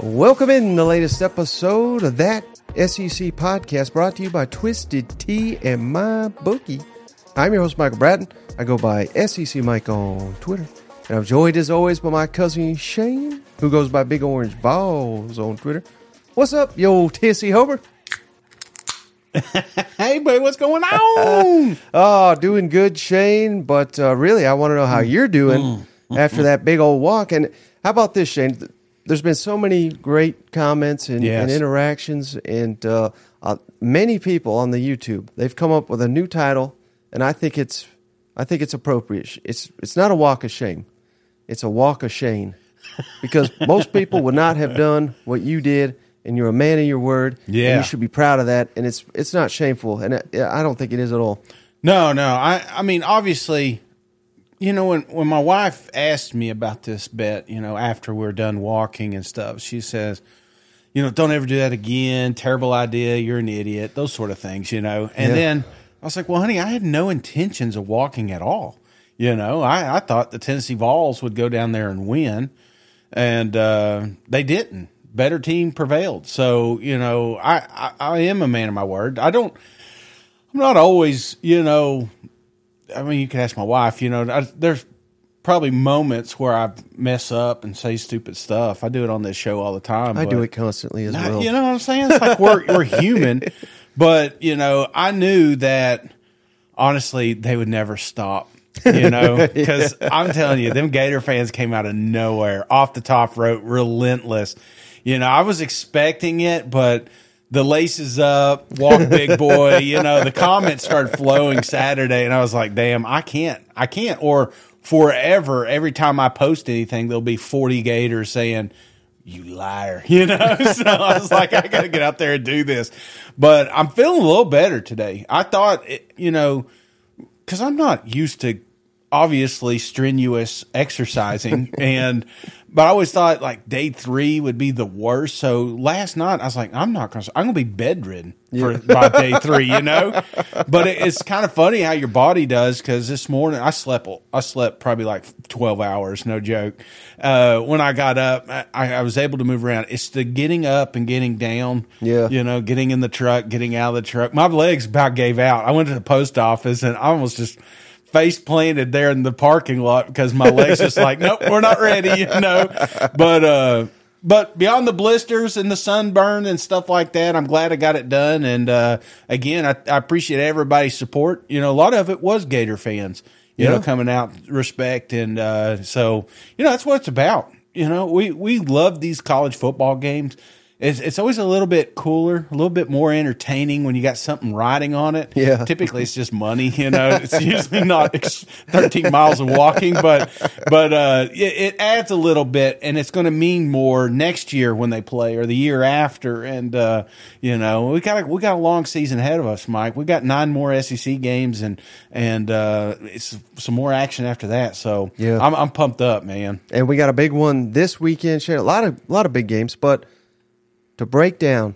Welcome in the latest episode of that SEC podcast brought to you by Twisted Tea and My Bookie. I'm your host, Michael Bratton. I go by SEC Mike on Twitter. And I'm joined as always by my cousin Shane, who goes by Big Orange Vols on Twitter. What's up, old Tissy Homer? Hey, buddy, what's going on? Oh, doing good, Shane. But uh, really, I want to know how you're doing after that big old walk. And how about this, Shane? There's been so many great comments and, Yes. and interactions, and uh, uh, many people on the YouTube. They've come up with a new title, and I think it's, I think it's appropriate. It's, it's not a walk of shame. It's a walk of shame, because most people would not have done what you did, and you're a man of your word. and Yeah. you should be proud of that, and it's, it's not shameful, and I I don't think it is at all. no, no. I, I mean, obviously, you know, when, when my wife asked me about this bet, you know, after we're done walking and stuff, she says, you know, don't ever do that again. Terrible idea. You're an idiot. Those sort of things, you know. And Yeah. then I was like, well, honey, I had no intentions of walking at all. You know, I, I thought the Tennessee Vols would go down there and win, and uh, they didn't. Better team prevailed. So, you know, I, I, I am a man of my word. I don't, I'm not always, you know, I mean, you can ask my wife, you know, I, there's probably moments where I mess up and say stupid stuff. I do it on this show all the time. I do it constantly as I- well. You know what I'm saying? It's like we're we're human, but you know, I knew that honestly they would never stop. You know, because I'm telling you, them Gator fans came out of nowhere, off the top rope, relentless. You know, I was expecting it, but the laces up, walk big boy. you know, the comments started flowing Saturday, and I was like, damn, I can't, I can't. Or forever, every time I post anything, there'll be 40 Gators saying you liar, you know? so I was like, I got to get out there and do this. But I'm feeling a little better today. I thought, it, you know, because I'm not used to obviously strenuous exercising and but I always thought like day three would be the worst. So last night I was like, I'm not gonna I'm gonna be bedridden for by day three, you know? But it, it's kind of funny how your body does because this morning I slept I slept probably like twelve hours, no joke. Uh, when I got up, I, I was able to move around. It's the getting up and getting down. Yeah. You know, getting in the truck, getting out of the truck. My legs about gave out. I went to the post office and I almost just face planted there in the parking lot because my legs just like, nope, we're not ready, you know. But uh but beyond the blisters and the sunburn and stuff like that, I'm glad I got it done. And uh again, I, I appreciate everybody's support. You know, a lot of it was Gator fans, you Yeah. know, coming out respect and uh so you know, that's what it's about. You know, we we love these college football games. It's, it's always a little bit cooler, a little bit more entertaining when you got something riding on it. Yeah. Typically, it's just money. You know, it's usually not ex- 13 miles of walking, but but uh, it, it adds a little bit, and it's going to mean more next year when they play or the year after. And uh, you know, we got a, we got a long season ahead of us, Mike. We got nine more SEC games, and and uh, it's some more action after that. So Yeah. I'm I'm pumped up, man. and we got a big one this weekend. Shane. A lot of a lot of big games, but to break down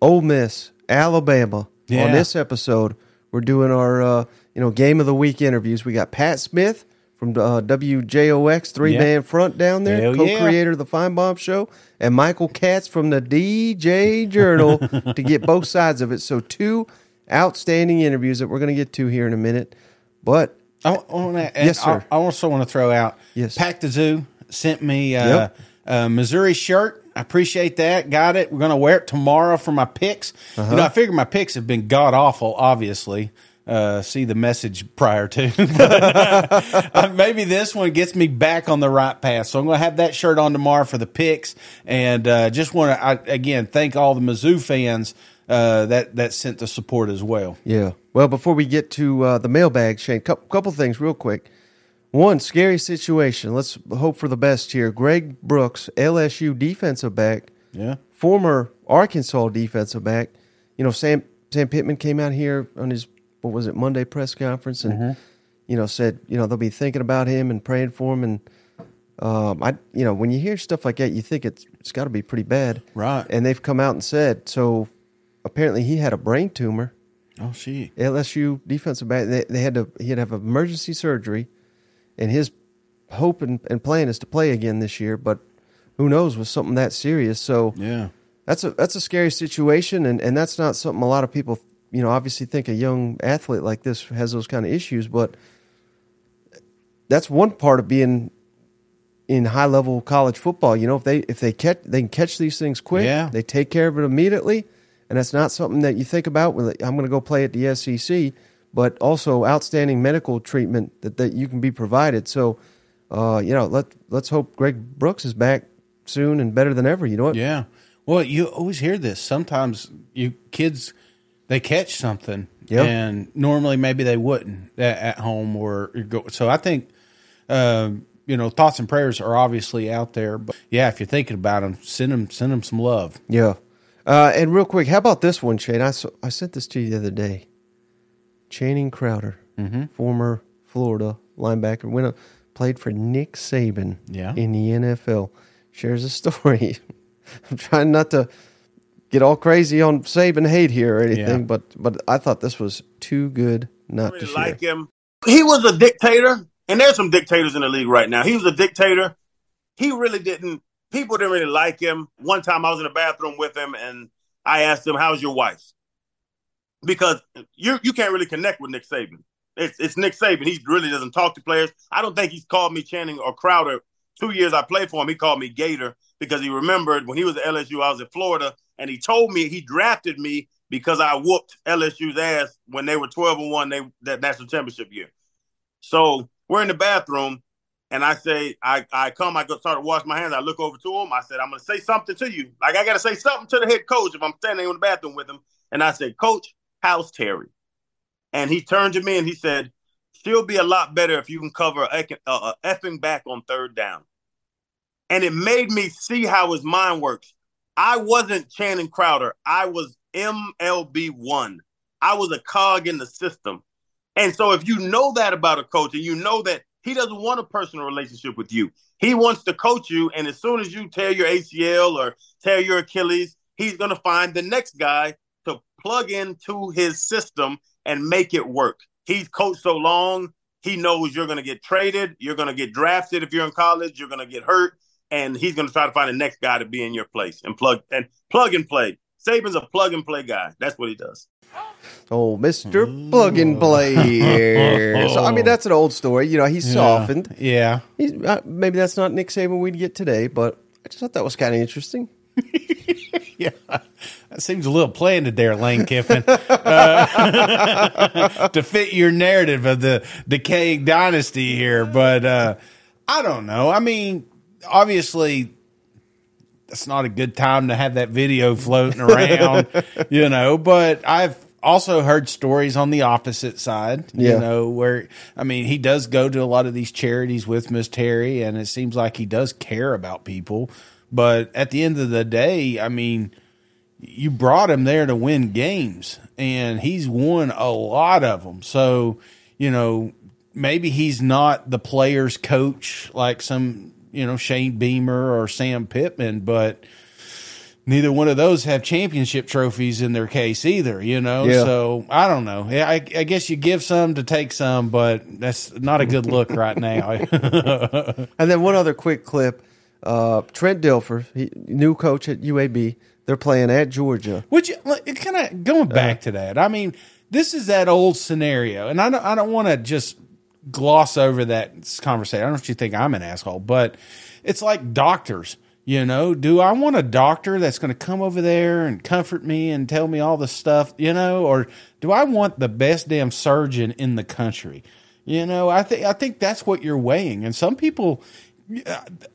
Ole Miss, Alabama Yeah. on this episode, we're doing our uh, you know game of the week interviews. We got Pat Smith from uh, WJOX three man front down there, Hell co-creator of the Fine Bomb Show, and Michael Katz from the DJ Journal to get both sides of it. So two outstanding interviews that we're going to get to here in a minute, but. I, want to, Yes, sir. I, I also want to throw out. Yes. Pack the Zoo sent me uh, Yep. a Missouri shirt. I appreciate that. Got it. We're going to wear it tomorrow for my picks. Uh-huh. You know, I figure my picks have been god awful. Obviously, uh, see the message prior to. but, uh, maybe this one gets me back on the right path. So I'm going to have that shirt on tomorrow for the picks, and uh, just want to again thank all the Mizzou fans uh, that that sent the support as well. Yeah. Well, before we get to uh, the mailbag, Shane, couple, couple things real quick. One scary situation. Let's hope for the best here. Greg Brooks, LSU defensive back, Yeah. former Arkansas defensive back. You know, Sam Sam Pittman came out here on his what was it Monday press conference and you know said you know they'll be thinking about him and praying for him and um, I you know when you hear stuff like that you think it's it's got to be pretty bad Right. and they've come out and said so apparently he had a brain tumor Oh, she. LSU defensive back. They, they had to he had to have emergency surgery, and his hope and, and plan is to play again this year. But who knows with something that serious? So Yeah. that's a that's a scary situation, and, and that's not something a lot of people you know obviously think a young athlete like this has those kind of issues, but that's one part of being in high level college football. You know, if they if they catch they can catch these things quick, Yeah. they take care of it immediately, and that's not something that you think about. When I'm going to go play at the SEC, but also outstanding medical treatment that, that you can be provided. So, uh, you know, let let's hope Greg Brooks is back soon and better than ever. You know what? Yeah. Well, you always hear this. Sometimes you kids they catch something, Yep. and normally maybe they wouldn't at, at home or go. So I think, um, you know, thoughts and prayers are obviously out there. But yeah, if you're thinking about them, send them send them some love. Yeah. Uh, and real quick, how about this one, Shane? I, I sent this to you the other day. Channing Crowder, Mm-hmm. former Florida linebacker, went up, played for Nick Saban Yeah. in the NFL, shares a story. I'm trying not to get all crazy on Saban hate here or anything, Yeah. but but I thought this was too good not to share. like him. He was a dictator, and there's some dictators in the league right now. He was a dictator. He really didn't. People didn't really like him. One time, I was in the bathroom with him, and I asked him, "How's your wife?" Because you you can't really connect with Nick Saban. It's it's Nick Saban. He really doesn't talk to players. I don't think he's called me Channing or Crowder. Two years I played for him, he called me Gator because he remembered when he was at LSU, I was at Florida, and he told me he drafted me because I whooped LSU's ass when they were 12 and 1 they that national championship year. So we're in the bathroom and I say, I, I come, I go start to wash my hands. I look over to him. I said, I'm gonna say something to you. Like I gotta say something to the head coach if I'm standing in the bathroom with him. And I said, Coach, how's Terry? And he turned to me and he said, She'll be a lot better if you can cover a, effing back on third down. And it made me see how his mind works. I wasn't Channing Crowder. I was MLB one. I was a cog in the system. And so if you know that about a coach and you know that he doesn't want a personal relationship with you, he wants to coach you. And as soon as you tear your ACL or tear your Achilles, he's going to find the next guy plug into his system and make it work. He's coached so long, he knows you're going to get traded, you're going to get drafted if you're in college, you're going to get hurt, and he's going to try to find the next guy to be in your place and plug and plug and play. Saban's a plug and play guy. That's what he does. Oh, Mister Plug and Play here. So I mean, that's an old story. You know, he's softened. Yeah. He's, uh, maybe that's not Nick Saban we'd get today, but I just thought that was kind of interesting. Yeah, that seems a little planted there, Lane Kiffin, uh, to fit your narrative of the decaying dynasty here. But uh, I don't know. I mean, obviously, that's not a good time to have that video floating around, you know. But I've also heard stories on the opposite side, Yeah. you know, where I mean, he does go to a lot of these charities with Miss Terry, and it seems like he does care about people. But at the end of the day, I mean, you brought him there to win games, and he's won a lot of them. So, you know, maybe he's not the player's coach like some, you know, Shane Beamer or Sam Pittman, but neither one of those have championship trophies in their case either, you know? Yeah. So I don't know. Yeah, I, I guess you give some to take some, but that's not a good look right now. And then one other quick clip: uh, Trent Dilfer, he, new coach at UAB. They're playing at Georgia. Which it kind of going back uh, to that. I mean, this is that old scenario, and I don't. I don't want to just gloss over that conversation. I don't know if you think I'm an asshole, but it's like doctors. You know, do I want a doctor that's going to come over there and comfort me and tell me all the stuff? You know, or do I want the best damn surgeon in the country? You know, I think I think that's what you're weighing, and some people.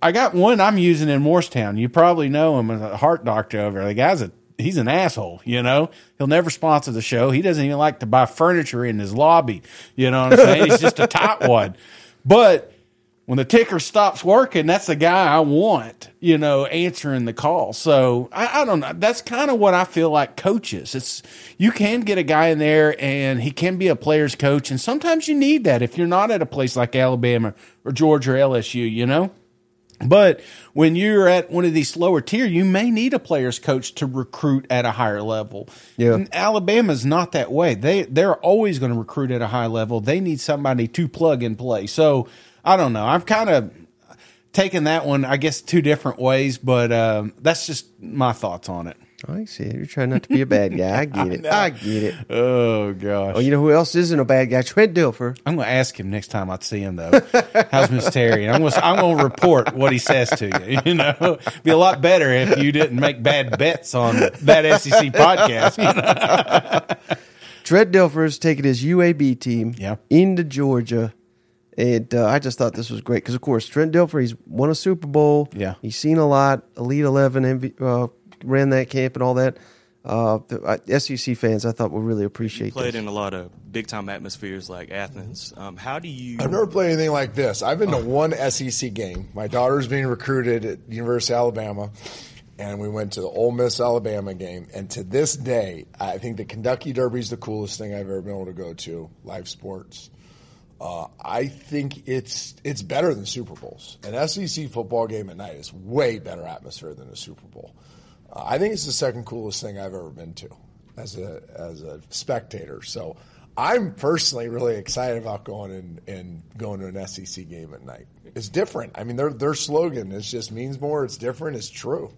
I got one I'm using in Morristown. You probably know him as a heart doctor over there. The guy's a he's an asshole, you know. He'll never sponsor the show. He doesn't even like to buy furniture in his lobby. You know what I'm saying? he's just a tight one. But when the ticker stops working, that's the guy I want, you know, answering the call. So I, I don't know. That's kind of what I feel like coaches. It's you can get a guy in there and he can be a player's coach, and sometimes you need that if you're not at a place like Alabama or Georgia or LSU, you know. But when you're at one of these slower tier, you may need a players coach to recruit at a higher level. Yeah. And Alabama's not that way. They they're always going to recruit at a high level. They need somebody to plug and play. So I don't know. I'm kind of taking that one, I guess, two different ways, but um, that's just my thoughts on it. I see. You're trying not to be a bad guy. I get it. I get it. Oh gosh. Oh, you know who else isn't a bad guy? Trent Dilfer. I'm going to ask him next time I see him, though. How's Miss Terry? And I'm going to I'm going to report what he says to you. You know, It'd be a lot better if you didn't make bad bets on that SEC podcast. You know? Trent Dilfer is taking his UAB team Yeah. into Georgia. And uh, I just thought this was great because, of course, Trent Dilfer, he's won a Super Bowl. Yeah. He's seen a lot. Elite 11, MV, uh, ran that camp and all that. Uh, the uh, SEC fans, I thought, will really appreciate played this. in a lot of big time atmospheres like Athens. Um, how do you? I've never played anything like this. I've been to one SEC game. My daughter's being recruited at University of Alabama, and we went to the Ole Miss Alabama game. And to this day, I think the Kentucky Derby is the coolest thing I've ever been able to go to. Live sports. Uh, I think it's it's better than Super Bowls. An SEC football game at night is way better atmosphere than a Super Bowl. Uh, I think it's the second coolest thing I've ever been to as a as a spectator. So I'm personally really excited about going and, and going to an SEC game at night. It's different. I mean, their their slogan is just means more. It's different. It's true.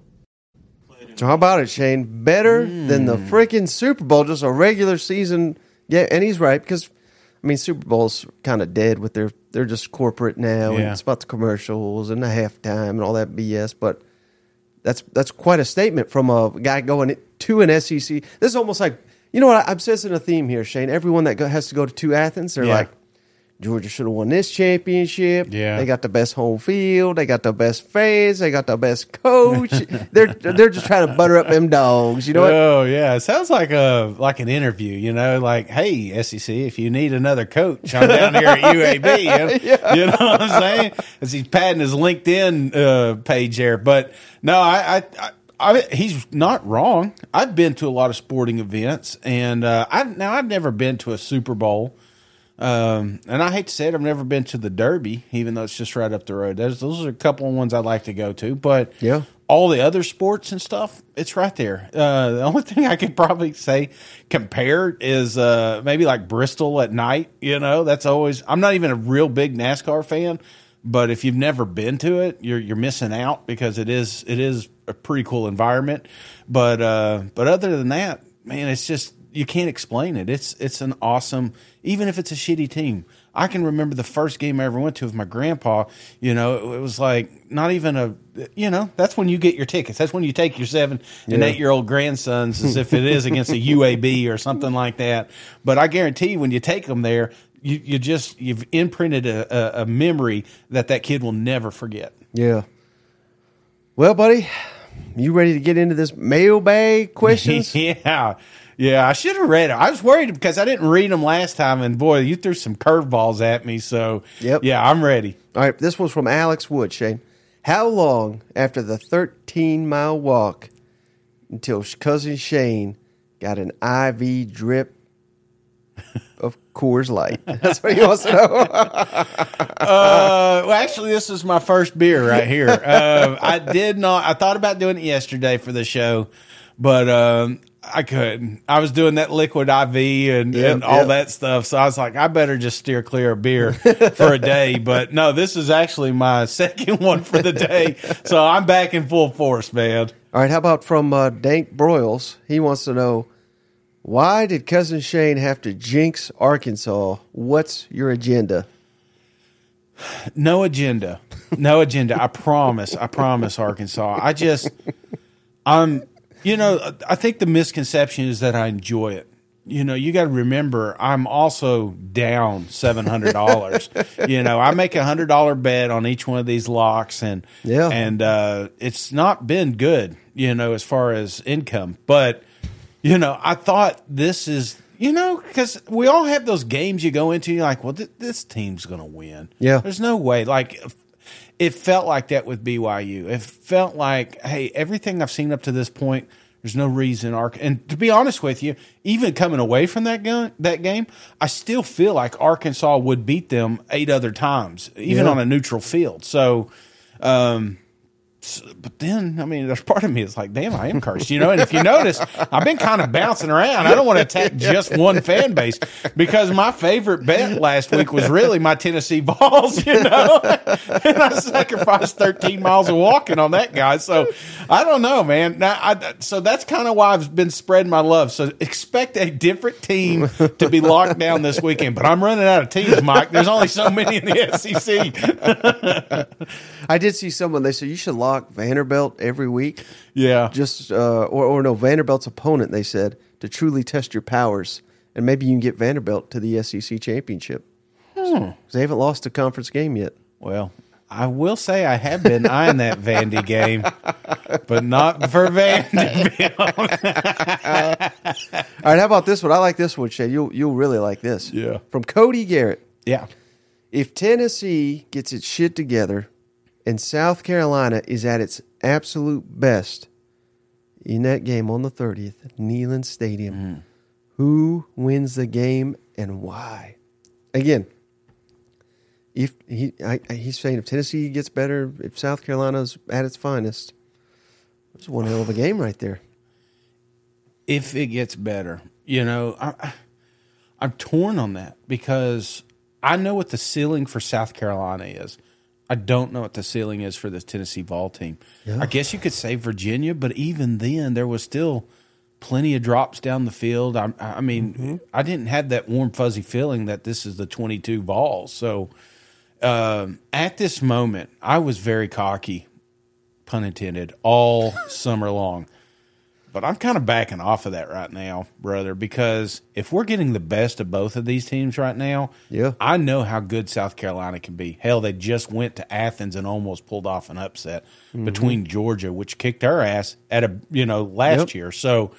So, how about it, Shane? Better than the freaking Super Bowl, just a regular season. Yeah, and he's right because, I mean, Super Bowl's kind of dead with their, they're just corporate now. And it's about the commercials and the halftime and all that BS. But that's that's quite a statement from a guy going to an SEC. This is almost like you know what I'm sensing a theme here, Shane. Everyone that go, has to go to two Athens, they're Yeah. like, Georgia should have won this championship. Yeah. they got the best home field. They got the best fans. They got the best coach. they're they're just trying to butter up them dogs. You know what? Oh yeah, it sounds like a like an interview. You know, like hey SEC, if you need another coach, I'm down here at UAB. You know, you know what I'm saying? As he's patting his LinkedIn uh, page there, but no, I, I, I, I he's not wrong. I've been to a lot of sporting events, and uh, I now I've never been to a Super Bowl. Um, and I hate to say it, I've never been to the Derby, even though it's just right up the road. Those, those are a couple of ones I'd like to go to, but Yeah. all the other sports and stuff, it's right there. Uh, the only thing I could probably say compare is uh, maybe like Bristol at night. You know, that's always. I'm not even a real big NASCAR fan, but if you've never been to it, you're you're missing out because it is it is a pretty cool environment. But uh, but other than that, man, it's just you can't explain it. It's it's an awesome, even if it's a shitty team. I can remember the first game I ever went to with my grandpa. You know, it was like not even a, you know, that's when you get your tickets. That's when you take your seven and Yeah. eight year old grandsons as if it is against a UAB or something like that. But I guarantee you, when you take them there, you, you just you've imprinted a, a, a memory that that kid will never forget. Yeah. Well, buddy, you ready to get into this mailbag questions? yeah. Yeah, I should have read it. I was worried because I didn't read them last time, and boy, you threw some curveballs at me. So, Yep. yeah, I'm ready. All right, this one's from Alex Wood, Shane. How long after the 13 mile walk until cousin Shane got an IV drip of Coors Light? That's what he wants to know. Uh, well, actually, this is my first beer right here. Um, I did not. I thought about doing it yesterday for the show, but um, I couldn't. I was doing that liquid IV and, Yep, and all yep. that stuff, so I was like, I better just steer clear of beer for a day. But no, this is actually my second one for the day, so I'm back in full force, man. All right, how about from uh, Dank Broyles? He wants to know why did cousin Shane have to jinx Arkansas? What's your agenda? No agenda. No agenda. I promise. I promise, Arkansas. I just, I'm, you know, I think the misconception is that I enjoy it. You know, you got to remember, I'm also down seven hundred dollars. you know, I make a hundred dollar bet on each one of these locks, and Yeah. and uh, it's not been good. You know, as far as income, but you know, I thought this is, you know, because we all have those games you go into, you're like, well, th- this team's going to win. Yeah. There's no way. Like, it felt like that with BYU. It felt like, hey, everything I've seen up to this point, there's no reason. Ark- and to be honest with you, even coming away from that, gun- that game, I still feel like Arkansas would beat them eight other times, even Yeah. on a neutral field. So, Um, but then, I mean, there's part of me that's like, damn, I am cursed, you know. And if you notice, I've been kind of bouncing around. I don't want to attack just one fan base because my favorite bet last week was really my Tennessee Vols, you know. and I sacrificed 13 miles of walking on that guy. So I don't know, man. Now, I, so that's kind of why I've been spreading my love. So expect a different team to be locked down this weekend. But I'm running out of teams, Mike. There's only so many in the SEC. I did see someone. They said you should lock Vanderbilt every week. Yeah. Just uh, or or no Vanderbilt's opponent. They said to truly test your powers, and maybe you can get Vanderbilt to the SEC championship. Hmm. They haven't lost a conference game yet. Well, I will say I have been eyeing that Vandy game, but not for Vanderbilt. All right, how about this one? I like this one, Shay. You'll you'll really like this. Yeah. From Cody Garrett. yeah. If Tennessee gets its shit together and South Carolina is at its absolute best in that game on the 30th at Neyland Stadium, mm. who wins the game and why? Again, if he I, he's saying if Tennessee gets better, if South Carolina's at its finest, it's one hell of a game right there. If it gets better, you know, I- I'm torn on that because I know what the ceiling for South Carolina is. I don't know what the ceiling is for the Tennessee Vol team. I guess you could say Virginia, but even then, there was still plenty of drops down the field. I, I mean, I didn't have that warm fuzzy feeling that this is the 22 Vols. So um, at this moment, I was very cocky, pun intended, all summer long. But I'm kind of backing off of that right now, brother, because if we're getting the best of both of these teams right now, Yeah. I know how good South Carolina can be. Hell, they just went to Athens and almost pulled off an upset between Georgia, which kicked our ass at a you know last Yep. year. So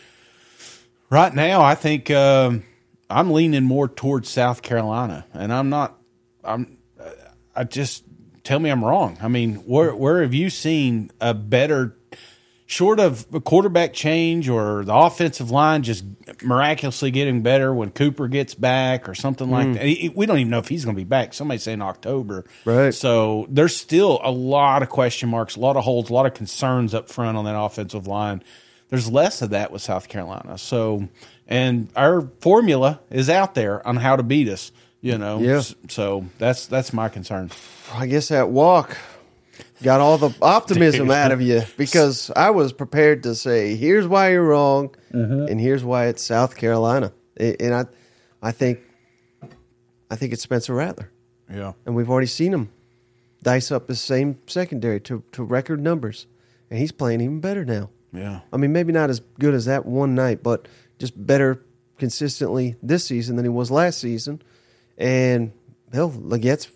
right now, I think um, I'm leaning more towards South Carolina, and I'm not. I'm. I just tell me I'm wrong. I mean, where where have you seen a better, short of a quarterback change or the offensive line just miraculously getting better when Cooper gets back or something like mm. that? He- We don't even know if he's going to be back. Somebody's saying October, Right. So there's still a lot of question marks, a lot of holes, a lot of concerns up front on that offensive line. There's less of that with South Carolina. So, and our formula is out there on how to beat us. You know, Yeah. So that's that's my concern. I guess that walk got all the optimism out of you because I was prepared to say, "Here's why you're wrong," mm-hmm. and here's why it's South Carolina. And I, I think, I think it's Spencer Rattler, Yeah. and we've already seen him dice up the same secondary to to record numbers, and he's playing even better now. Yeah. I mean, maybe not as good as that one night, but just better consistently this season than he was last season. And hell, Legette's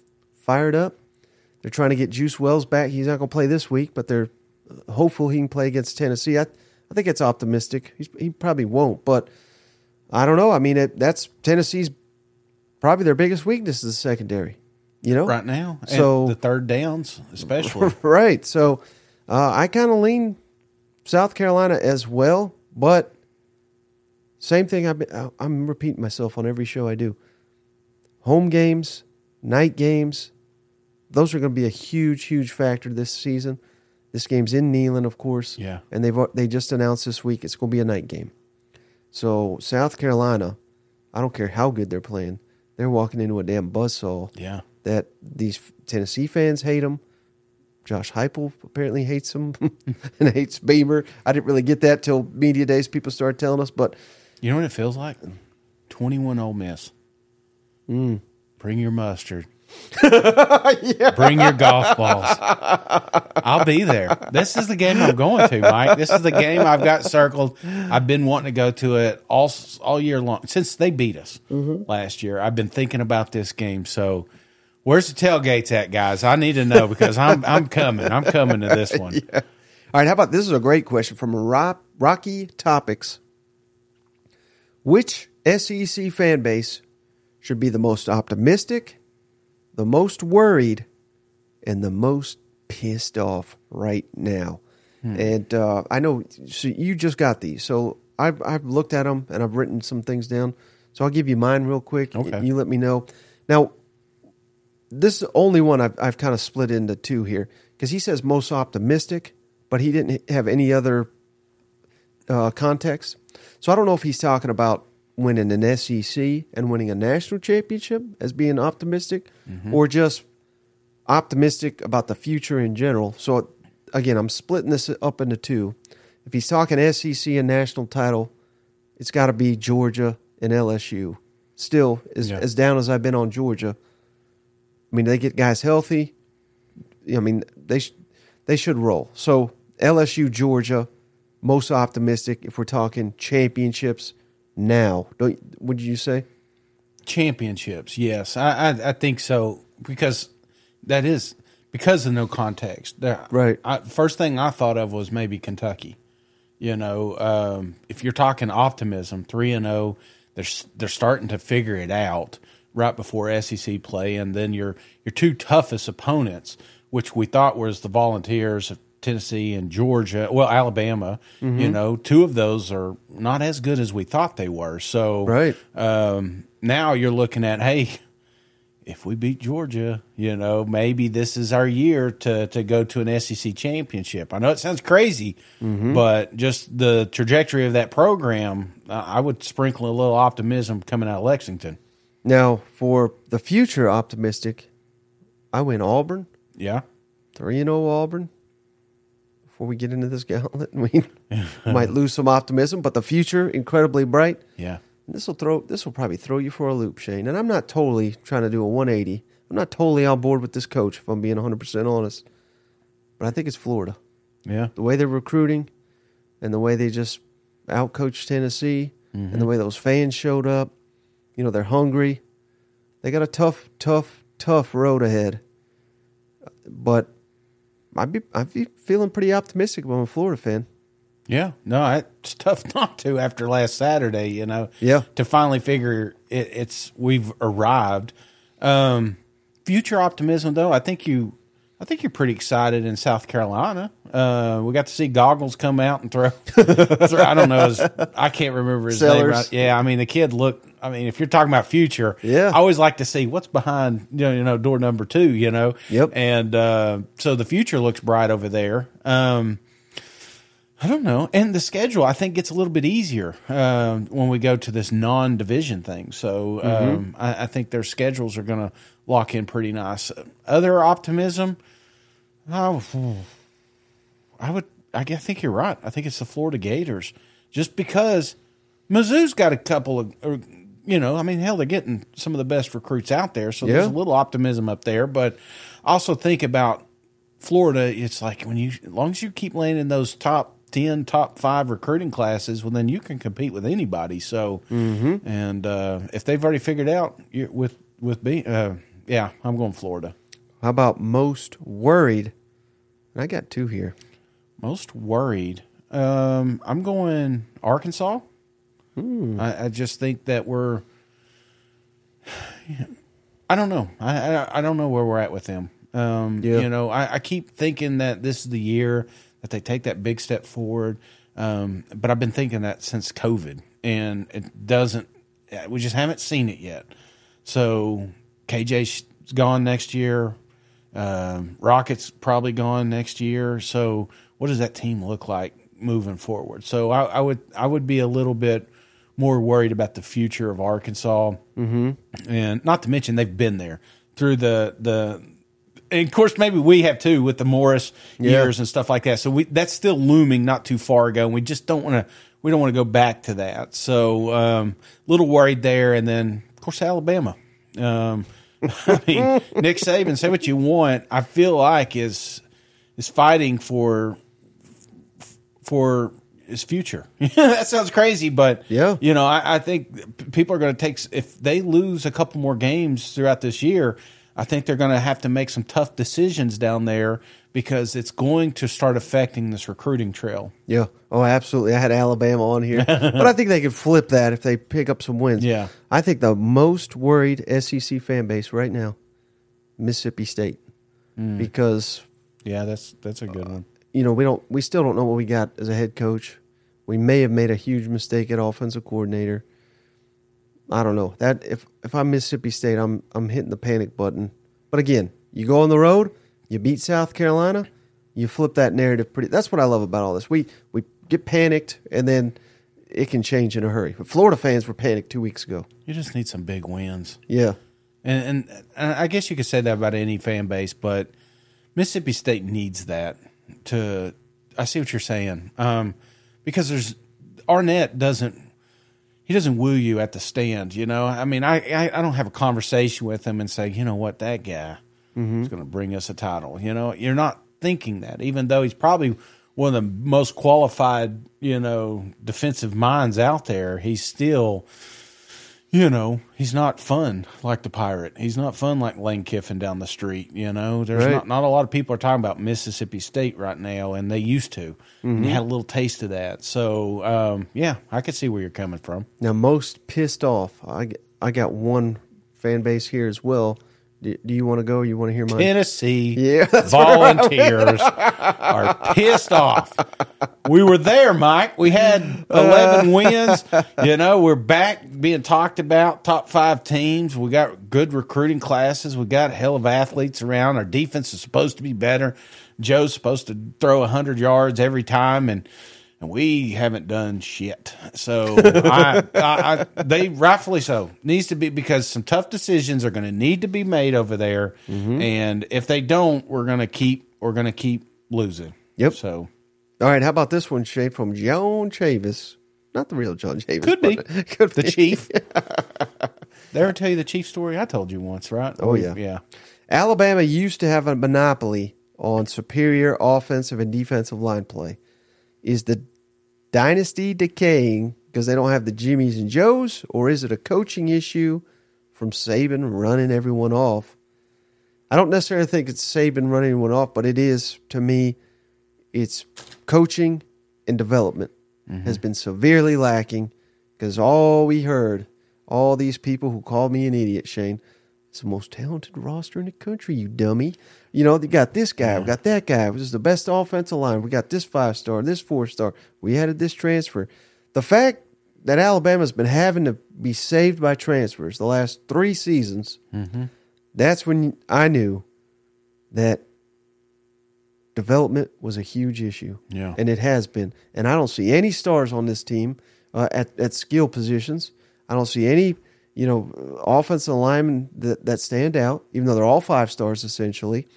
fired up. They're trying to get Juice Wells back. He's not going to play this week, but they're hopeful he can play against Tennessee. I, I think it's optimistic. He's, he probably won't, but I don't know. I mean, it, that's Tennessee's probably their biggest weakness is the secondary. You know, Right now. And So- the third downs, especially. right. So uh, I kind of lean South Carolina as well, but same thing. I've been, I- I'm repeating myself on every show I do. Home games, night games, those are going to be a huge, huge factor this season. This game's in Neyland, of course. Yeah. and they've they just announced this week it's going to be a night game. So South Carolina, I don't care how good they're playing, they're walking into a damn buzzsaw yeah. that these Tennessee fans hate them. Josh Heupel apparently hates him and hates Beamer. I didn't really get that till media days. People started telling us, but You know what it feels like? 21 Ole Miss. Mm. Bring your mustard. Bring your golf balls. I'll be there. This is the game I'm going to, Mike. This is the game I've got circled. I've been wanting to go to it all all year long since they beat us Mm-hmm. last year. I've been thinking about this game. So, where's the tailgates at, guys? I need to know because I'm I'm coming. I'm coming to this one. all right. How about this? Is a great question from Rock, Rocky Topics. Which SEC fan base should be the most optimistic, the most worried, and the most pissed off right now? And uh, I know so you just got these, so I've I've looked at them and I've written some things down. So I'll give you mine real quick. Okay. You let me know. Now, this is the only one I've, I've kind of split into two here because he says most optimistic, but he didn't have any other uh, context. So I don't know if he's talking about winning an SEC and winning a national championship as being optimistic, mm-hmm. or just optimistic about the future in general. So again, I'm splitting this up into two. If he's talking SEC and national title, it's got to be Georgia and LSU. Still, as, Yeah. as down as I've been on Georgia, I mean, they get guys healthy. I mean, they sh- they should roll. So LSU, Georgia, most optimistic if we're talking championships now. Don't would you say? Championships, yes, I, I I think so because that is because of no context. There, Right. I, first thing I thought of was maybe Kentucky. You know, um, if you're talking optimism, three and zero, they're they're starting to figure it out right before SEC play, and then your your two toughest opponents, which we thought was the Volunteers Tennessee and Georgia, well Alabama. You know, two of those are not as good as we thought they were. So Right. um, now you're looking at hey if we beat Georgia, you know, maybe this is our year to to go to an SEC championship. I know it sounds crazy, but just the trajectory of that program, I would sprinkle a little optimism coming out of Lexington. Now for the future, optimistic, I win Auburn Yeah, three and zero Auburn. Before we get into this gauntlet, we might lose some optimism, but the future incredibly bright. yeah, This will throw this will probably throw you for a loop, Shane. And I'm not totally trying to do a 180. I'm not totally on board with this coach, if I'm being 100 percent honest. But I think it's Florida. yeah, The way they're recruiting, and the way they just outcoached Tennessee, and the mm-hmm. way those fans showed up. You know they're hungry. They got a tough, tough, tough road ahead. But I'd be I'd be feeling pretty optimistic about I'm a Florida fan. yeah. No, it's tough not to after last Saturday. You know, Yeah. to finally figure it, it's we've arrived. Um, future optimism, though, I think you, I think you're pretty excited in South Carolina. Uh, we got to see goggles come out and throw. throw I don't know. His, I can't remember his name. Sellers. Right. Yeah, I mean the kid looked. I mean, if you're talking about future, Yeah. I always like to see what's behind you know, you know door number two. You know, Yep. And uh, so the future looks bright over there. Um, I don't know. And the schedule, I think, gets a little bit easier um, when we go to this non-division thing. So um, I, I think their schedules are going to lock in pretty nice. Other optimism, oh, I would. I think you're right. I think it's the Florida Gators, just because Mizzou's got a couple of. Or, you know, I mean, hell, they're getting some of the best recruits out there, so there's a little optimism up there. But also think about Florida, it's like when you, as long as you keep landing those top ten, top five recruiting classes, well, then you can compete with anybody. So, and uh, if they've already figured out you with with me, uh, yeah, I'm going Florida. How about most worried? And I got two here. Most worried, um, I'm going Arkansas. I, I just think that we're. I don't know. I, I I don't know where we're at with them. Um, Yeah. You know, I, I keep thinking that this is the year that they take that big step forward. Um, but I've been thinking that since COVID, and it doesn't. We just haven't seen it yet. So KJ's gone next year. Um, Rockets probably gone next year. So what does that team look like moving forward? So I, I would I would be a little bit more worried about the future of Arkansas, mm-hmm. and not to mention they've been there through the the. And of course, maybe we have too with the Morris Yeah. years and stuff like that. So we that's still looming not too far ago. And we just don't want to we don't want to go back to that. So um, a little worried there, and then of course Alabama. Um, I mean, Nick Saban, say what you want. I feel like is is fighting for for his future. that sounds crazy, but Yeah. you know, I, I think people are going to take if they lose a couple more games throughout this year. I think they're going to have to make some tough decisions down there because it's going to start affecting this recruiting trail. Yeah. Oh, absolutely. I had Alabama on here, but I think they could flip that if they pick up some wins. Yeah. I think the most worried SEC fan base right now, Mississippi State, Mm. because Yeah, that's that's a good one. you know we don't we still don't know what we got as a head coach. We may have made a huge mistake at offensive coordinator. I don't know that if if I'm Mississippi State, I'm I'm hitting the panic button. But again, you go on the road, You beat South Carolina, you flip that narrative pretty. That's what I love about all this. We we get panicked and then it can change in a hurry. But Florida fans were panicked two weeks ago. You just need some big wins. Yeah, And, and, and I guess you could say that about any fan base, but Mississippi State needs that to. I see what you're saying, um, because there's Arnett doesn't he doesn't woo you at the stand. You know, I mean, I I, I don't have a conversation with him and say, you know what, that guy is going to bring us a title. You know, you're not thinking that, even though he's probably one of the most qualified, you know, defensive minds out there. He's still you know, he's not fun like the pirate. He's not fun like Lane Kiffin down the street. You know, there's Right. not not a lot of people are talking about Mississippi State right now, and they used to. And you had a little taste of that. So um, yeah, I could see where you're coming from. Now, most pissed off. I, I got one fan base here as well. Do, do you want to go? You want to hear my Tennessee Yeah, that's where I'm volunteers are pissed off. We were there, Mike. We had 11 uh. wins. You know, we're back being talked about, top five teams. We got good recruiting classes. We got a hell of athletes around. Our defense is supposed to be better. Joe's supposed to throw 100 yards every time, and and we haven't done shit. So I, I, I, they rightfully so needs to be because some tough decisions are going to need to be made over there, mm-hmm. and if they don't, we're going to keep we're going to keep losing. Yep. So All right, how about this one, Shay, from John Chavis? Not the real John Chavis. could be Could the be. chief. I ever tell you the chief story? I told you once, right? Oh, yeah. yeah. Alabama used to have a monopoly on superior offensive and defensive line play. Is the dynasty decaying because they don't have the Jimmies and Joes, or is it a coaching issue from Saban running everyone off? I don't necessarily think it's Saban running everyone off, but it is to me. It's coaching and development mm-hmm. has been severely lacking because all we heard, all these people who called me an idiot, Shane, it's the most talented roster in the country, you dummy. You know, they got this guy, we got that guy. This is the best offensive line. We got this five star, this four star. We added this transfer. The fact that Alabama's been having to be saved by transfers the last three seasons, that's when I knew that development was a huge issue. Yeah. And it has been. And I don't see any stars on this team uh, at, at skill positions. I don't see any, you know, offensive linemen that, that stand out, even though they're all five stars essentially.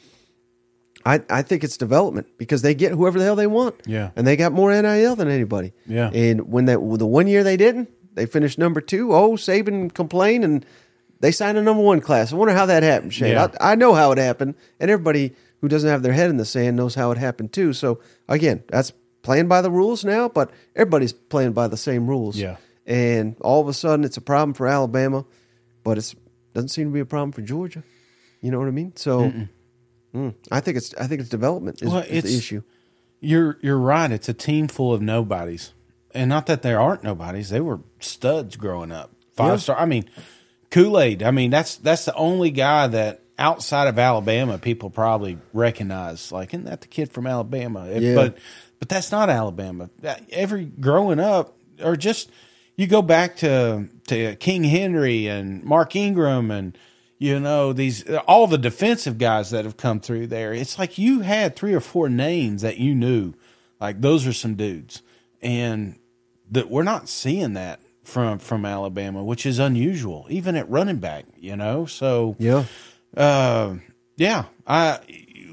I, I think it's development because they get whoever the hell they want. Yeah. And they got more NIL than anybody. Yeah. And when that the one year they didn't, they finished number two. Oh, Saban complained and they signed a number one class. I wonder how that happened, Shane. Yeah. I, I know how it happened, and everybody who doesn't have their head in the sand knows how it happened too. So again, that's playing by the rules now, but everybody's playing by the same rules. Yeah. And all of a sudden, it's a problem for Alabama, but it's doesn't seem to be a problem for Georgia. You know what I mean? So, mm, I think it's I think it's development is, Well, is the issue. You're you're right. It's a team full of nobodies, and not that there aren't nobodies. They were studs growing up. Five Yeah. star. I mean, Kool Aid. I mean, that's that's the only guy that outside of Alabama people probably recognize. Like, isn't that the kid from Alabama? Yeah. But but that's not Alabama. Every growing up, or just you go back to to King Henry and Mark Ingram and you know these all the defensive guys that have come through there. It's like you had three or four names that you knew, like those are some dudes, and that we're not seeing that from from Alabama, which is unusual, even at running back. You know, so Yeah. uh, yeah, I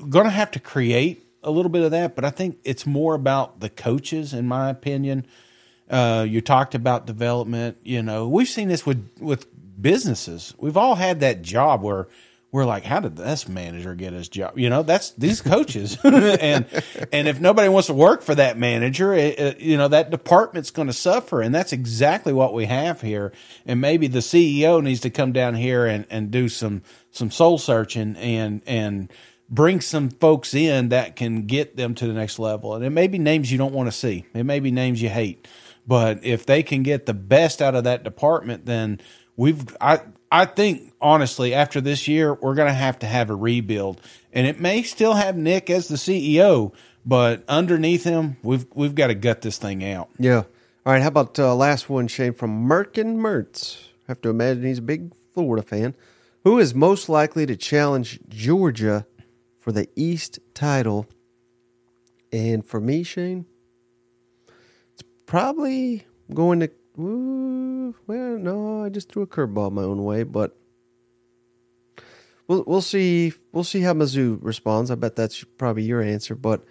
gonna have to create a little bit of that, but I think it's more about the coaches, in my opinion. Uh, you talked about development. You know, we've seen this with with businesses. We've all had that job where we're like, how did this manager get his job? You know, that's these coaches, and and if nobody wants to work for that manager, it, it- you know that department's going to suffer, and that's exactly what we have here. And maybe the CEO needs to come down here and and do some some soul searching and and bring some folks in that can get them to the next level. And it may be names you don't want to see. It may be names you hate. But if they can get the best out of that department, then we've I I think honestly after this year we're going to have to have a rebuild. And it may still have Nick as the CEO, but underneath him, we've we've got to gut this thing out. Yeah. All right. How about uh, last one, Shane, from Merkin Mertz? I have to imagine he's a big Florida fan. Who is most likely to challenge Georgia for the East title. And for me, Shane, probably going to. Well, no, I just threw a curveball my own way, but we'll we'll see. We'll see how Mizzou responds. I bet that's probably your answer, but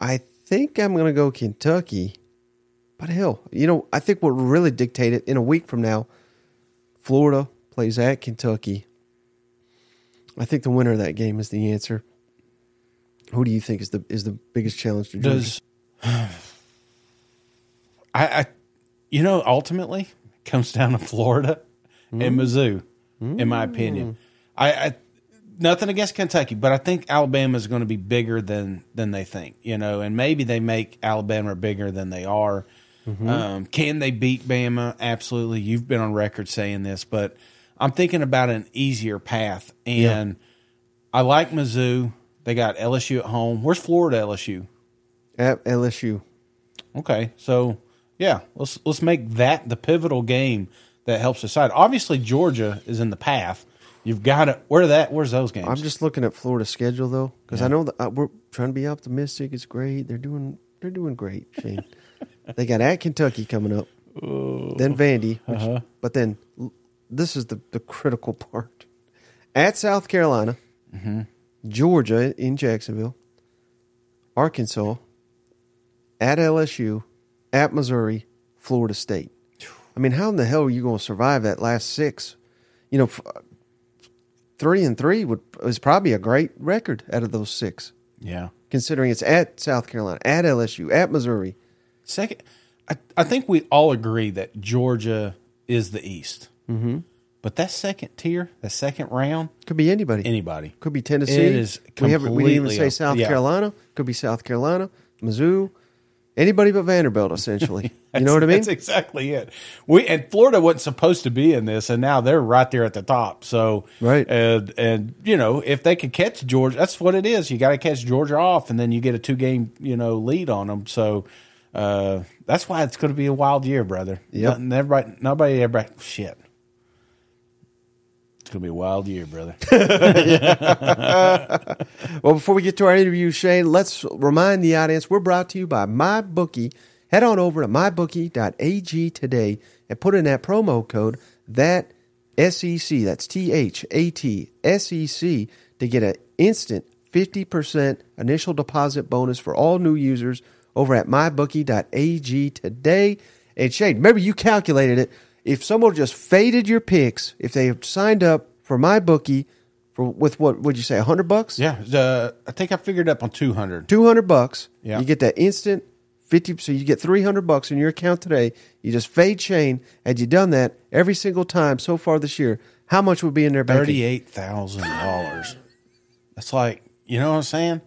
I think I'm going to go Kentucky. But hell, you know, I think what will really dictate it in a week from now, Florida plays at Kentucky. I think the winner of that game is the answer. Who do you think is the is the biggest challenge to Georgia? Does I, I, you know, ultimately it comes down to Florida and Mizzou, in my opinion. I, I nothing against Kentucky, but I think Alabama is going to be bigger than than they think. You know, and maybe they make Alabama bigger than they are. Um, can they beat Bama? Absolutely. You've been on record saying this, but I'm thinking about an easier path, and I like Mizzou. They got LSU at home. Where's Florida LSU? at LSU. Okay, so yeah, let's let's make that the pivotal game that helps decide. Obviously, Georgia is in the path. You've got to where that where's those games? I'm just looking at Florida's schedule though, because I know that uh, we're trying to be optimistic. It's great. They're doing they're doing great. Shane. they got at Kentucky coming up, then Vandy, which, but then this is the the critical part. At South Carolina, Georgia in Jacksonville, Arkansas, at LSU, at Missouri, Florida State. I mean, how in the hell are you going to survive that last six? You know, three and three would is probably a great record out of those six, yeah. considering it's at South Carolina, at LSU, at Missouri. Second, I, I think we all agree that Georgia is the East. Mm-hmm. But that second tier, that second round, Could be anybody. anybody. Could be Tennessee. It is we, have, we didn't even say South yeah. Carolina. Could be South Carolina, Mizzou, anybody but Vanderbilt. Essentially, you know what I mean? That's exactly it. We and Florida wasn't supposed to be in this, and now they're right there at the top. So Right. and and you know if they could catch Georgia, that's what it is. You got to catch Georgia off, and then you get a two game you know lead on them. So uh, that's why it's going to be a wild year, brother. Nothing- everybody, nobody, everybody, shit. It's going to be a wild year, brother. Well, before we get to our interview, Shane, let's remind the audience we're brought to you by MyBookie. Head on over to mybookie.ag today and put in that promo code that SEC, that's T H A T S E C, to get an instant 50% initial deposit bonus for all new users over at mybookie.ag today. And Shane, remember you calculated it. If someone just faded your picks, if they have signed up for my bookie for with what would you say, hundred bucks? yeah, the, I think I figured up on two hundred. two hundred bucks. Yeah. You get that instant fifty. So you get three hundred bucks in your account today. You just fade Shane. Had you done that every single time so far this year, how much would be in their bank? Thirty-eight thousand dollars. That's like you know what I'm saying.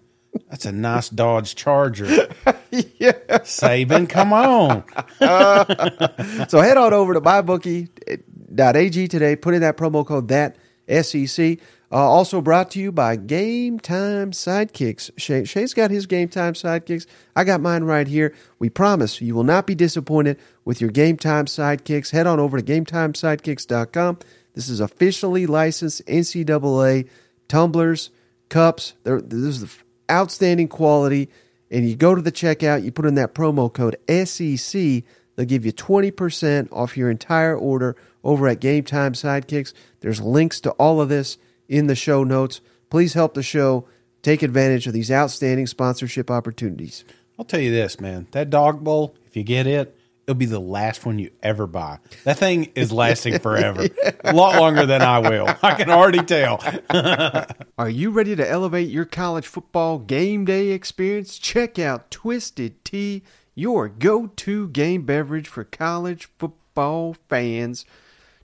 That's a nice Dodge Charger. yeah. Saban, come on. So head on over to mybookie.ag today. Put in that promo code that SEC. Uh, also brought to you by Game Time Sidekicks. Shay, Shay's got his Game Time Sidekicks. I got mine right here. We promise you will not be disappointed with your Game Time Sidekicks. Head on over to GameTimeSidekicks.com. This is officially licensed NCAA tumblers, cups. They're, this is the outstanding quality. And you go to the checkout, you put in that promo code SEC. They'll give you 20% off your entire order over at Game Time Sidekicks. There's links to all of this in the show notes. Please help the show take advantage of these outstanding sponsorship opportunities. I'll tell you this, man. That dog bowl, if you get it, it'll be the last one you ever buy. That thing is lasting forever. A lot longer than I will. I can already tell. Are you ready to elevate your college football game day experience? Check out Twisted Tea, your go to game beverage for college football fans.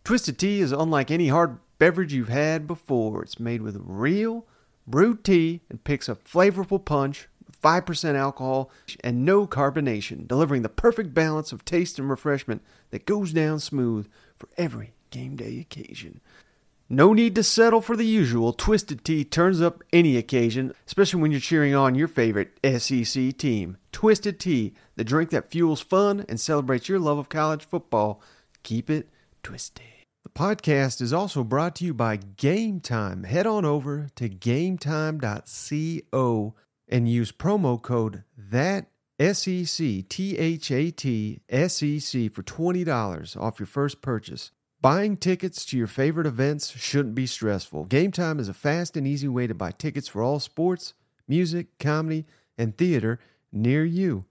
Twisted Tea is unlike any hard beverage you've had before. It's made with real brewed tea and picks a flavorful punch 5% alcohol and no carbonation, delivering the perfect balance of taste and refreshment that goes down smooth for every game day occasion. No need to settle for the usual. Twisted Tea turns up any occasion, especially when you're cheering on your favorite SEC team. Twisted Tea, the drink that fuels fun and celebrates your love of college football. Keep it twisted. The podcast is also brought to you by Game Time. Head on over to gametime.co and use promo code that SEC T H A T S E C for $20 off your first purchase. Buying tickets to your favorite events shouldn't be stressful. Game Time is a fast and easy way to buy tickets for all sports, music, comedy, and theater near you.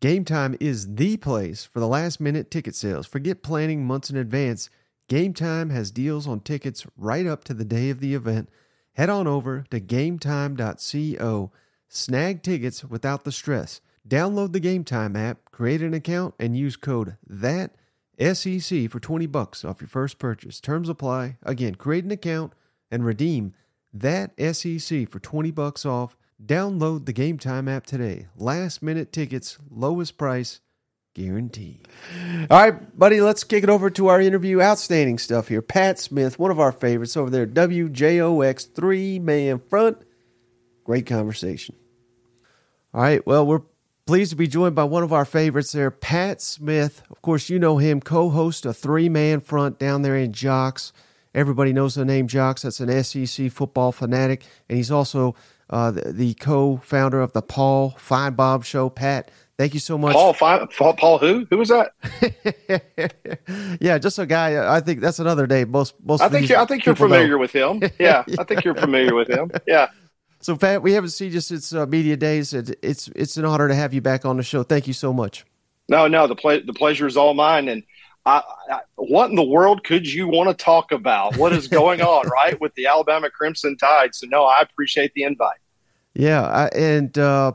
Game Time is the place for the last minute ticket sales. Forget planning months in advance. Game Time has deals on tickets right up to the day of the event. Head on over to gametime.co. Snag tickets without the stress. Download the Game Time app, create an account, and use code THAT SEC for 20 bucks off your first purchase. Terms apply. Again, create an account and redeem that SEC for 20 bucks off. Download the Game Time app today. Last minute tickets, lowest price, guaranteed. All right, buddy, let's kick it over to our interview. Outstanding stuff here. Pat Smith, one of our favorites over there, WJOX, three man front. Great conversation. All right, well, we're pleased to be joined by one of our favorites there, Pat Smith. Of course, you know him, co host a three man front down there in JOX. Everybody knows the name JOX. That's an SEC football fanatic. And he's also uh, the, the co founder of the Paul Finebaum Show. Pat, thank you so much. Paul, Fine, Paul, Paul who? Who was that? yeah, just a guy. I think that's another day. Most, most. I think, I think you're familiar know. with him. Yeah, yeah, I think you're familiar with him. Yeah. So, Pat, we haven't seen you since uh, media days. It, it's it's an honor to have you back on the show. Thank you so much. No, no, the ple- the pleasure is all mine. And I, I, what in the world could you want to talk about? What is going on, right, with the Alabama Crimson Tide? So, no, I appreciate the invite. Yeah, I, and uh,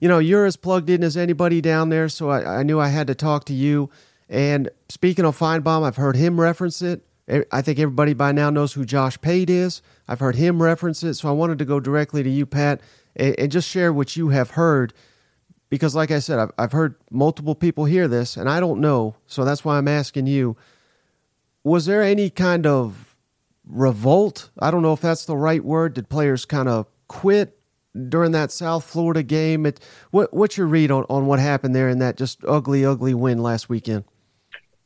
you know you're as plugged in as anybody down there, so I, I knew I had to talk to you. And speaking of Finebaum, I've heard him reference it. I think everybody by now knows who Josh Pate is. I've heard him reference it, so I wanted to go directly to you, Pat, and, and just share what you have heard. Because, like I said, I've, I've heard multiple people hear this, and I don't know, so that's why I'm asking you. Was there any kind of revolt? I don't know if that's the right word. Did players kind of quit during that South Florida game? It, what, what's your read on, on what happened there in that just ugly, ugly win last weekend?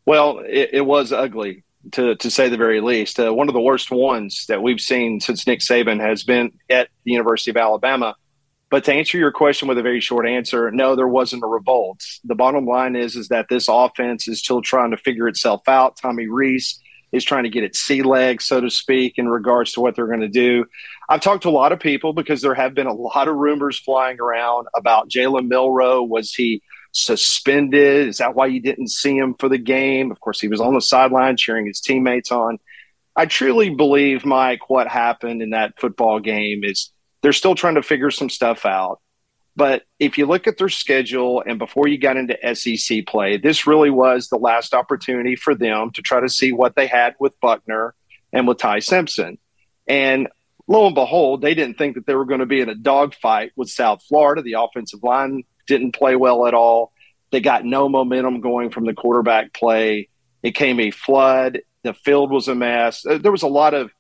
Well, it, it was ugly to to say the very least. Uh, one of the worst ones that we've seen since Nick Saban has been at the University of Alabama. But to answer your question with a very short answer, no, there wasn't a revolt. The bottom line is is that this offense is still trying to figure itself out. Tommy Rees is trying to get its sea legs, so to speak, in regards to what they're going to do. I've talked to a lot of people because there have been a lot of rumors flying around about Jalen Milroe. Was he suspended? Is that why you didn't see him for the game? Of course, he was on the sideline cheering his teammates on. I truly believe, Mike, what happened in that football game is they're still trying to figure some stuff out. But if you look at their schedule and before you got into SEC play, this really was the last opportunity for them to try to see what they had with Buchner and with Ty Simpson. And lo and behold, they didn't think that they were going to be in a dogfight with South Florida. The offensive line didn't play well at all. They got no momentum going from the quarterback play. It came a flood. The field was a mess. Uh, there was a lot of,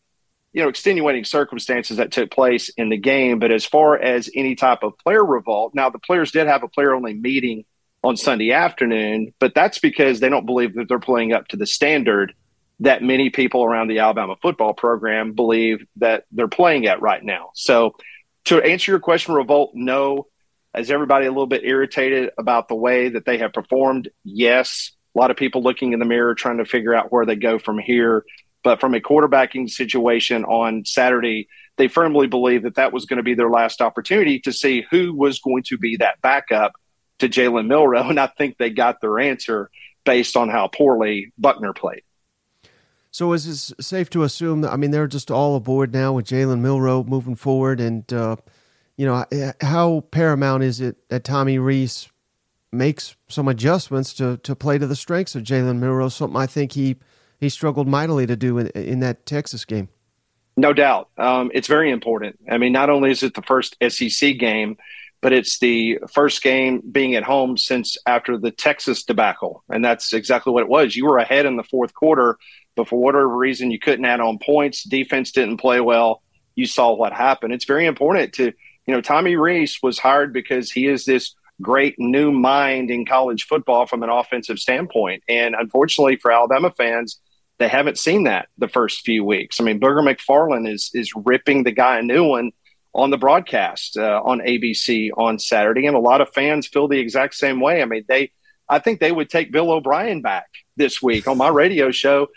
you know, extenuating circumstances that took place in the game. But as far as any type of player revolt, now the players did have a player only meeting on Sunday afternoon, but that's because they don't believe that they're playing up to the standard that many people around the Alabama football program believe that they're playing at right now. So, to answer your question, revolt, no. Is everybody a little bit irritated about the way that they have performed? Yes. A lot of people looking in the mirror trying to figure out where they go from here. But from a quarterbacking situation on Saturday, they firmly believe that that was going to be their last opportunity to see who was going to be that backup to Jalen Milroe. And I think they got their answer based on how poorly Buchner played. So is it safe to assume that, I mean, they're just all aboard now with Jalen Milroe moving forward and, uh, you know, how paramount is it that Tommy Rees makes some adjustments to to play to the strengths of Jalen Milroe? Something I think he he struggled mightily to do in, in that Texas game. No doubt, um, it's very important. I mean, not only is it the first SEC game, but it's the first game being at home since after the Texas debacle, and that's exactly what it was. You were ahead in the fourth quarter, but for whatever reason, you couldn't add on points. Defense didn't play well. You saw what happened. It's very important to you know, Tommy Rees was hired because he is this great new mind in college football from an offensive standpoint. And unfortunately for Alabama fans, They haven't seen that the first few weeks. I mean, Booger McFarland is is ripping the guy a new one on the broadcast uh, on ABC on Saturday, and a lot of fans feel the exact same way. I mean, they, I think they would take Bill O'Brien back this week on my radio show.